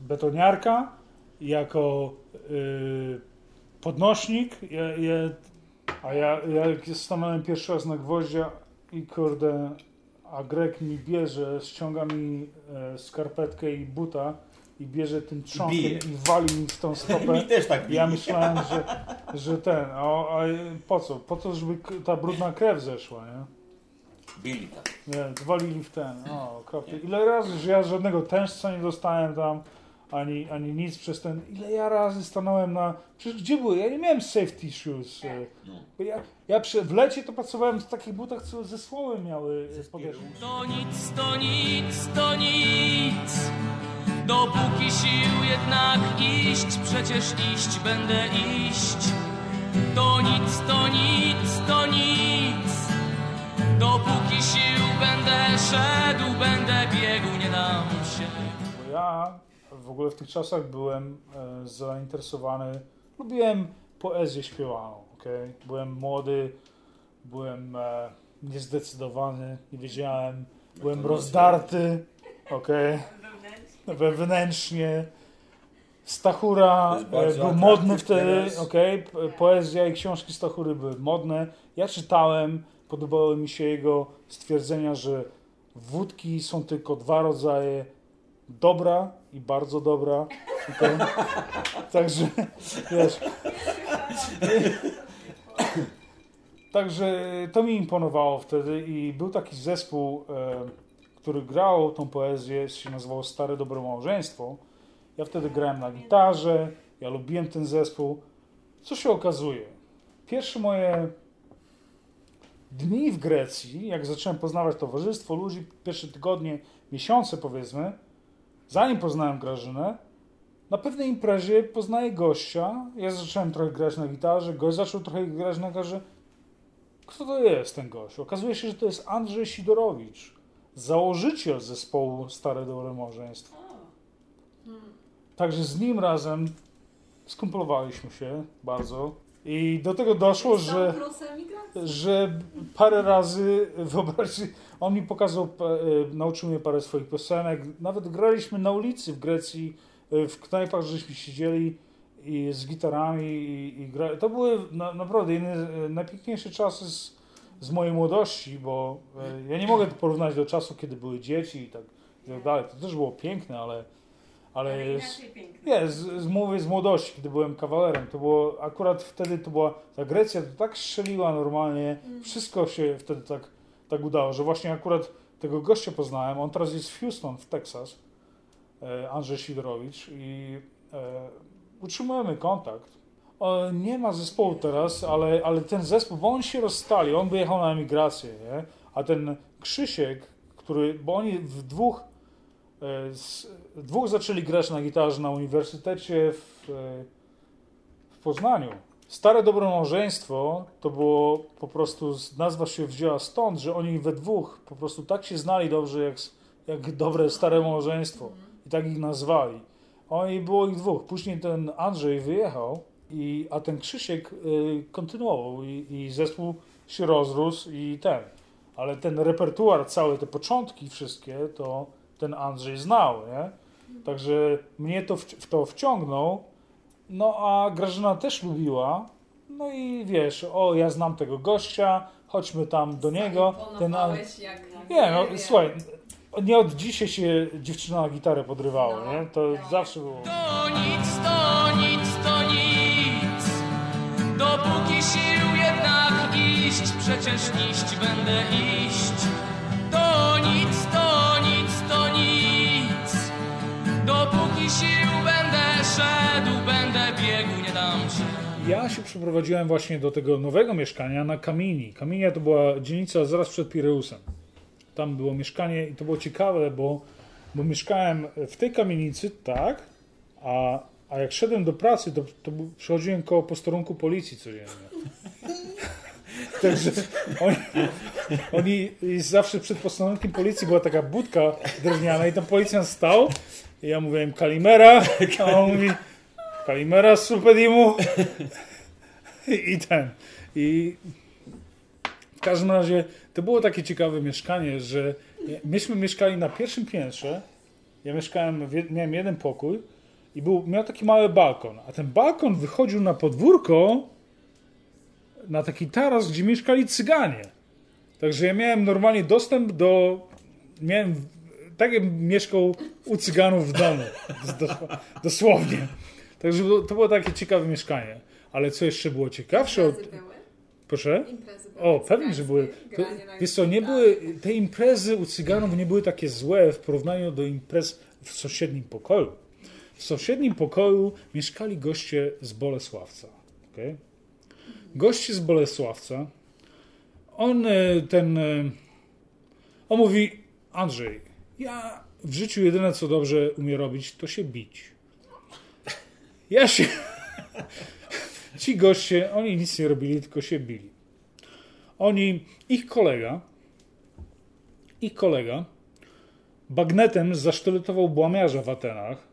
betoniarka, jako e, podnośnik, ja, ja, a ja, ja stanąłem pierwszy raz na gwoździa i kurde, a Grek mi bierze, ściąga mi e, skarpetkę i buta i bierze tym trząkiem bije. i wali mi w tą stopę. Mi też tak Ja bije. myślałem, że, że ten, a, a po co? Po to, żeby ta brudna krew zeszła, nie? Bili tak. Nie, zwalili w ten. O, okropnie. Ile razy, że ja żadnego tężca nie dostałem tam, ani, ani nic przez ten. Ile ja razy stanąłem na. Przecież gdzie były? Ja nie miałem safety shoes. e, No. bo Ja, ja przy, w lecie to pracowałem w takich butach, co ze słomy miały e, powierzchnię. To nic, to nic, to nic. Dopóki sił jednak iść, przecież iść będę iść. To nic, to nic, to nic. Dopóki sił będę szedł, będę biegł, nie dam się. Bo ja w ogóle w tych czasach byłem e, zainteresowany, lubiłem poezję śpiewaną, okej? Byłem młody, byłem e, niezdecydowany, nie wiedziałem, byłem rozdarty, okej? Wewnętrznie. Stachura e, był modny wtedy? P- Poezja i książki Stachury były modne. Ja czytałem, podobały mi się jego stwierdzenia, że wódki są tylko dwa rodzaje, dobra i bardzo dobra. okej? Także, wiesz. Także to mi imponowało wtedy i był taki zespół, e, który grał tą poezję, się nazywało Stare Dobre Małżeństwo. Ja wtedy grałem na gitarze, ja lubiłem ten zespół. Co się okazuje? Pierwsze moje dni w Grecji, jak zacząłem poznawać towarzystwo ludzi, pierwsze tygodnie, miesiące powiedzmy, zanim poznałem Grażynę, na pewnej imprezie poznaję gościa. Ja zacząłem trochę grać na gitarze, gość zaczął trochę grać na gitarze. Kto to jest ten gość? Okazuje się, że to jest Andrzej Sidorowicz, założyciel zespołu Stare Dobre Małżeństwo. Także z nim razem skumplowaliśmy się bardzo. I do tego doszło, że że parę razy, wyobraźcie, on mi pokazał, pa- e, nauczył mnie parę swoich piosenek, nawet graliśmy na ulicy w Grecji, e, w knajpach żeśmy siedzieli i z gitarami i, i gra... To były na, naprawdę z najpiękniejsze czasy z, z mojej młodości, bo e, ja nie mogę porównać do czasu, kiedy były dzieci i tak, i tak dalej. To też było piękne, ale, ale Ale piękne. nie, z, z, mówię z młodości, kiedy byłem kawalerem. To było akurat wtedy to była ta Grecja, to tak strzeliła normalnie. Wszystko się wtedy tak, tak udało, że właśnie akurat tego gościa poznałem. On teraz jest w Houston, w Texas. E, Andrzej Sidorowicz i e, utrzymujemy kontakt. Nie ma zespołu teraz, ale, ale ten zespół, bo on się rozstali, on wyjechał na emigrację, nie? A ten Krzysiek, który, bo oni w dwóch E, z, dwóch zaczęli grać na gitarze na uniwersytecie w, e, w Poznaniu. Stare Dobre Małżeństwo to było po prostu, nazwa się wzięła stąd, że oni we dwóch po prostu tak się znali dobrze jak, jak dobre Stare Małżeństwo i tak ich nazwali. Oni było ich dwóch. Później ten Andrzej wyjechał, i, a ten Krzysiek y, kontynuował i, i zespół się rozrósł i ten. Ale ten repertuar, całe te początki wszystkie, to ten Andrzej znał, nie? Także mnie to w, w to wciągnął. No a Grażyna też lubiła. No i wiesz, o ja znam tego gościa, chodźmy tam do niego. Ten, jak... nie no, wiem. słuchaj, nie od dzisiaj się dziewczyna na gitarę podrywała, No, nie? To no. zawsze było. To nic, to iść, przecież iść będę iść. To nic, to nic, to nic. Dopóki sił będę szedł, będę biegł, nie dam się. Ja się przeprowadziłem właśnie do tego nowego mieszkania na Kamini. Kaminia to była dzielnica zaraz przed Pireusem. Tam było mieszkanie i to było ciekawe, bo, bo mieszkałem w tej kamienicy, tak, a, a jak szedłem do pracy, to, to przychodziłem koło posterunku policji codziennie. Także oni, oni i zawsze przed posterunkiem policji była taka budka drewniana i tam policjant stał i ja mówiłem Kalimera, a on mówi Kalimera Supedimu i ten. I w każdym razie to było takie ciekawe mieszkanie, że myśmy mieszkali na pierwszym piętrze. Ja mieszkałem, miałem jeden pokój i był, miał taki mały balkon. A ten balkon wychodził na podwórko, na taki taras, gdzie mieszkali cyganie. Także ja miałem normalnie dostęp do. Miałem. Tak jakbym mieszkał u cyganów w domu. Dos- Dosłownie. Także to było takie ciekawe mieszkanie. Ale co jeszcze było ciekawsze od. Proszę? O, pewnie, że były. To, wiesz co, nie gitarze. były, te imprezy u cyganów nie były takie złe w porównaniu do imprez w sąsiednim pokoju. W sąsiednim pokoju mieszkali goście z Bolesławca. Okay? Goście z Bolesławca. On e, ten. e, On mówi: Andrzej, ja w życiu jedyne co dobrze umiem robić, to się bić. Ja się. Ci goście, oni nic nie robili, tylko się bili. Oni, ich kolega, ich kolega bagnetem zasztyletował błamiarza w Atenach.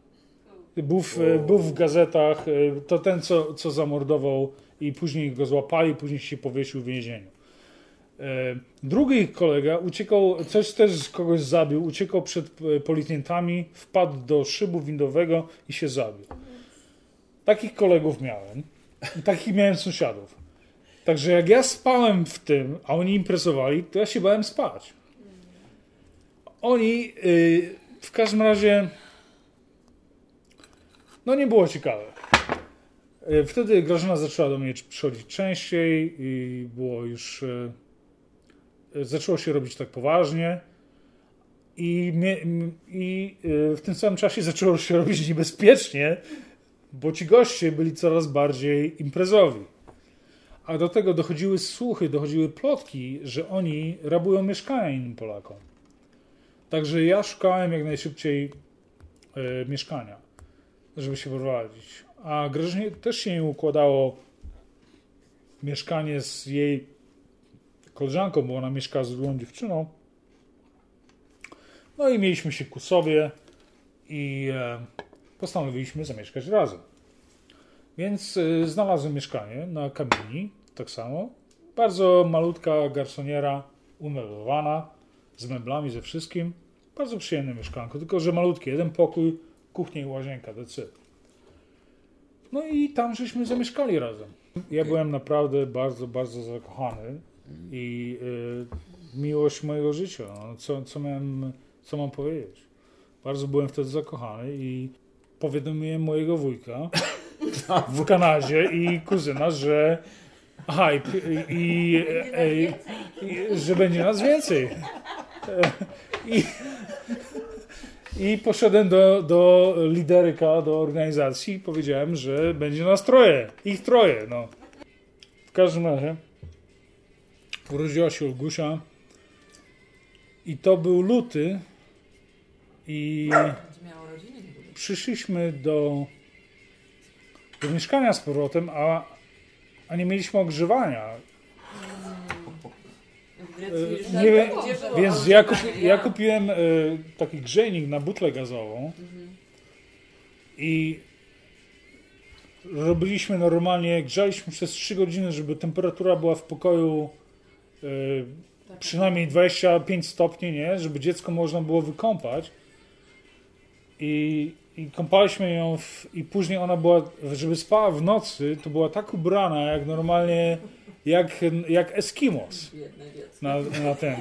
Był w, był w gazetach, e, to ten, co, co zamordował i później go złapali, później się powiesił w więzieniu. E, Drugi kolega uciekał, coś też kogoś zabił, uciekał przed e, policjantami, wpadł do szybu windowego i się zabił. Takich kolegów miałem. Takich miałem sąsiadów. Także jak ja spałem w tym, a oni imprezowali, to ja się bałem spać. Oni y, w każdym razie no nie było ciekawe. Y, Wtedy Grażyna zaczęła do mnie przychodzić częściej i było już y, y, zaczęło się robić tak poważnie. I, I w tym samym czasie zaczęło się robić niebezpiecznie, bo ci goście byli coraz bardziej imprezowi. A do tego dochodziły słuchy, dochodziły plotki, że oni rabują mieszkania innym Polakom. Także ja szukałem jak najszybciej e, mieszkania, żeby się prowadzić. A Grażynie też się układało mieszkanie z jej koleżanką, bo ona mieszkała z drugą dziewczyną. No i mieliśmy się ku sobie i e, postanowiliśmy zamieszkać razem. Więc y, znalazłem mieszkanie na Kamini, tak samo. Bardzo malutka garsoniera, umeblowana, z meblami, ze wszystkim. Bardzo przyjemne mieszkanko, tylko że malutkie. Jeden pokój, kuchnia i łazienka, it. No i tam żeśmy zamieszkali razem. Ja byłem naprawdę bardzo, bardzo zakochany i y, miłość mojego życia. No, co, co, miałem, co mam powiedzieć? Bardzo byłem wtedy zakochany i powiadomiłem mojego wujka w Kanadzie i kuzyna, że aha, i, i, i, i, że będzie nas więcej. I, i poszedłem do, do lideryka, do organizacji i powiedziałem, że będzie nas troje. Ich troje, no. W każdym razie urodziła się Olgusia i to był luty i przyszliśmy do, do mieszkania z powrotem, a, a nie mieliśmy ogrzewania. Nie wiem, było? więc ja, kupi, ja kupiłem e, taki grzejnik na butlę gazową i robiliśmy normalnie, grzaliśmy przez 3 godziny, żeby temperatura była w pokoju e, przynajmniej 25 stopni, nie? Żeby dziecko można było wykąpać. I i kąpaliśmy ją w, i później ona była, żeby spała w nocy, to była tak ubrana jak normalnie, jak, jak Eskimos na, na ten.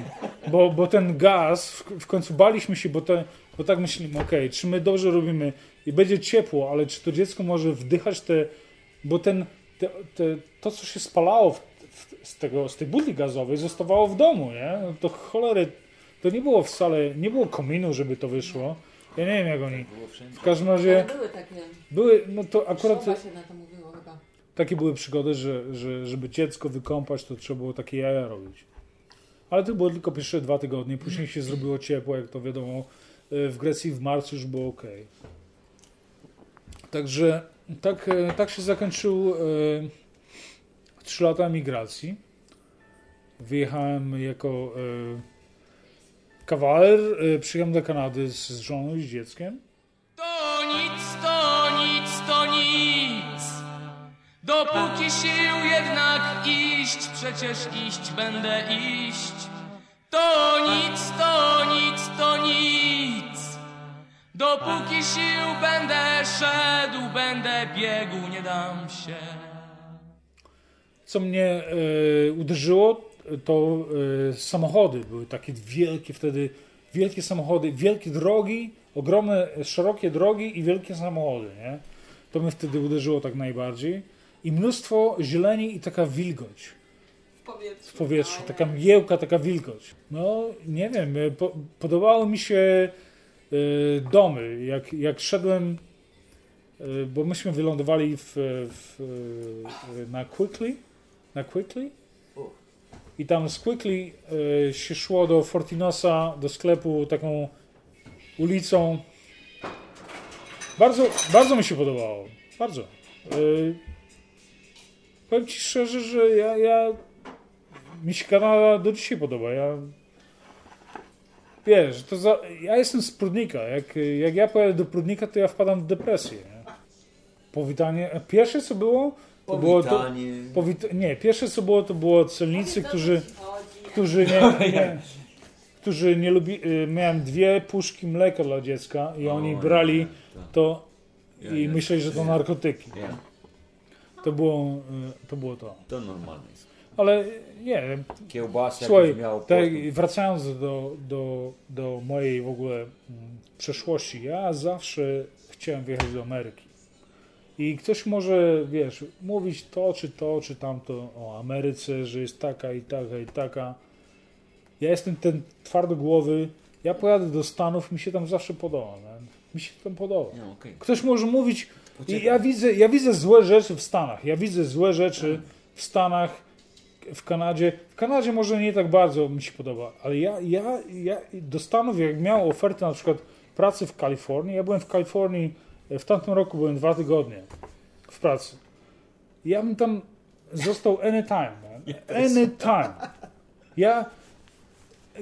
Bo, bo ten gaz, w, w końcu baliśmy się, bo, te, bo tak myślimy, okej, czy my dobrze robimy i będzie ciepło, ale czy to dziecko może wdychać te, bo ten, te, te, to co się spalało w, w, z, tego, z tej butli gazowej zostawało w domu, nie? No to cholery, to nie było wcale, nie było kominu, żeby to wyszło. Ja nie wiem jak oni. W każdym razie były takie, były, no to akurat takie były przygody, że, że żeby dziecko wykąpać, to trzeba było takie jaja robić. Ale to było tylko pierwsze dwa tygodnie, później się zrobiło ciepło, jak to wiadomo. e, W Grecji w marcu już było ok. Także tak, e, tak się zakończył e, trzy lata emigracji. Wyjechałem jako kawaler, przyjechałem do Kanady z, z żoną i z dzieckiem. Dopóki sił jednak iść, przecież iść będę iść. To nic, to nic, to nic. Dopóki sił będę szedł, będę biegł, nie dam się. Co mnie e, uderzyło, to e, samochody były takie wielkie wtedy, wielkie samochody, wielkie drogi, ogromne, szerokie drogi i wielkie samochody, nie? To mnie wtedy uderzyło tak najbardziej. I mnóstwo zieleni i taka wilgoć W powietrzu. w powietrzu, taka mgiełka, taka wilgoć. No, nie wiem, e, po, podobały mi się e, domy. Jak, jak szedłem, e, bo myśmy wylądowali w, w, e, na Quickly, na Quickly i tam z Quickly się szło do Fortinosa, do sklepu taką ulicą. Bardzo, bardzo mi się podobało. Bardzo. Powiem Ci szczerze, że ja, ja mi się Kanada do dzisiaj podoba. Ja wiesz, to za, ja jestem z Prudnika. Jak, jak ja pojadę do Prudnika, to ja wpadam w depresję. Nie? Powitanie. Pierwsze co było, to było to. Powitanie. Powita, nie, pierwsze co było, to było celnicy, którzy, którzy nie, nie, którzy nie lubi. y, Miałem dwie puszki mleka dla dziecka i oni brali tak. to Ja, i myśleli, że to narkotyki. To było, y, to było to. to normalne jest. Ale nie, Kiełbasa Słuchaj, miał tak, wracając do, do, do mojej w ogóle mm, przeszłości, ja zawsze chciałem wyjechać do Ameryki. I ktoś może, wiesz, mówić to, czy to, czy tamto o Ameryce, że jest taka i taka i taka. Ja jestem ten twardogłowy, ja pojadę do Stanów, mi się tam zawsze podoba. Man. Mi się tam podoba. No, okej. Ktoś może mówić. I ja widzę, ja widzę złe rzeczy w Stanach. Ja widzę złe rzeczy w Stanach, w Kanadzie. W Kanadzie może nie tak bardzo mi się podoba, ale ja, ja, ja do Stanów, jak miałem ofertę na przykład pracy w Kalifornii, ja byłem w Kalifornii, w tamtym roku byłem dwa tygodnie w pracy. Ja bym tam został anytime. Anytime. Ja,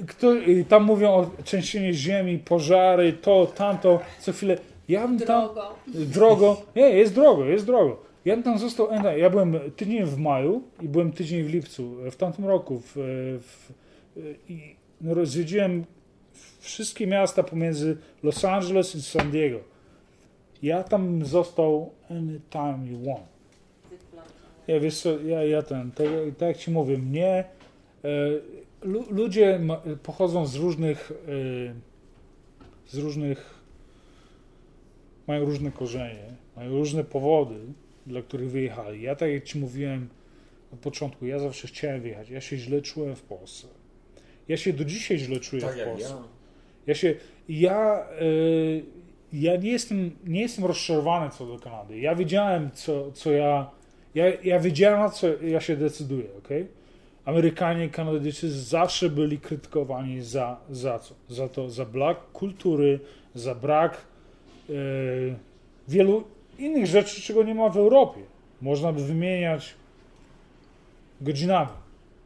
kto, tam mówią o trzęsieniu ziemi, pożary, to, tamto, co chwilę. Ja bym tam Drogo. drogo. Nie, jest drogo, jest drogo. Ja bym tam został. Ja byłem tydzień w maju i byłem tydzień w lipcu w tamtym roku. W, w, i no, zwiedziłem wszystkie miasta pomiędzy Los Angeles i San Diego. Ja tam został anytime you want. Ja wiesz co, ja, ja ten, tak, tak jak ci mówię, mnie e, lu, ludzie ma, pochodzą z różnych e, z różnych mają różne korzenie, mają różne powody, dla których wyjechali. Ja tak jak ci mówiłem na początku, ja zawsze chciałem wyjechać. Ja się źle czułem w Polsce. Ja się do dzisiaj źle czuję Tak w Polsce. ja. Ja się, ja, y, ja nie jestem, nie jestem rozczarowany co do Kanady. Ja wiedziałem, co, co ja, ja, ja wiedziałem, na co ja się decyduję, ok? Amerykanie, Kanadyjczycy zawsze byli krytykowani za, za co? Za to, za brak kultury, za brak wielu innych rzeczy, czego nie ma w Europie. Można by wymieniać godzinami,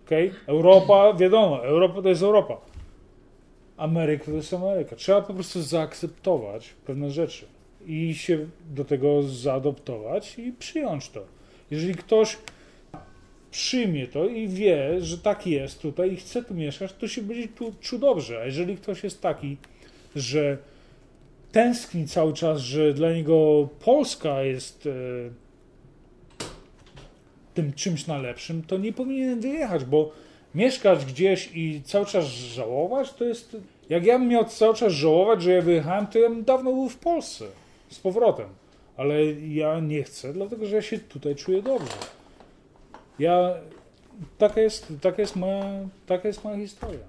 ok? Europa, wiadomo, Europa to jest Europa. Ameryka to jest Ameryka. Trzeba po prostu zaakceptować pewne rzeczy i się do tego zaadoptować i przyjąć to. Jeżeli ktoś przyjmie to i wie, że tak jest tutaj i chce tu mieszkać, to się będzie tu czuł dobrze. A jeżeli ktoś jest taki, że tęskni cały czas, że dla niego Polska jest e, tym czymś najlepszym, to nie powinien wyjechać, bo mieszkać gdzieś i cały czas żałować, to jest... Jak ja bym miał cały czas żałować, że ja wyjechałem, to ja bym dawno był w Polsce z powrotem. Ale ja nie chcę, dlatego że ja się tutaj czuję dobrze. Ja... Taka jest, taka jest, moja, taka jest moja historia.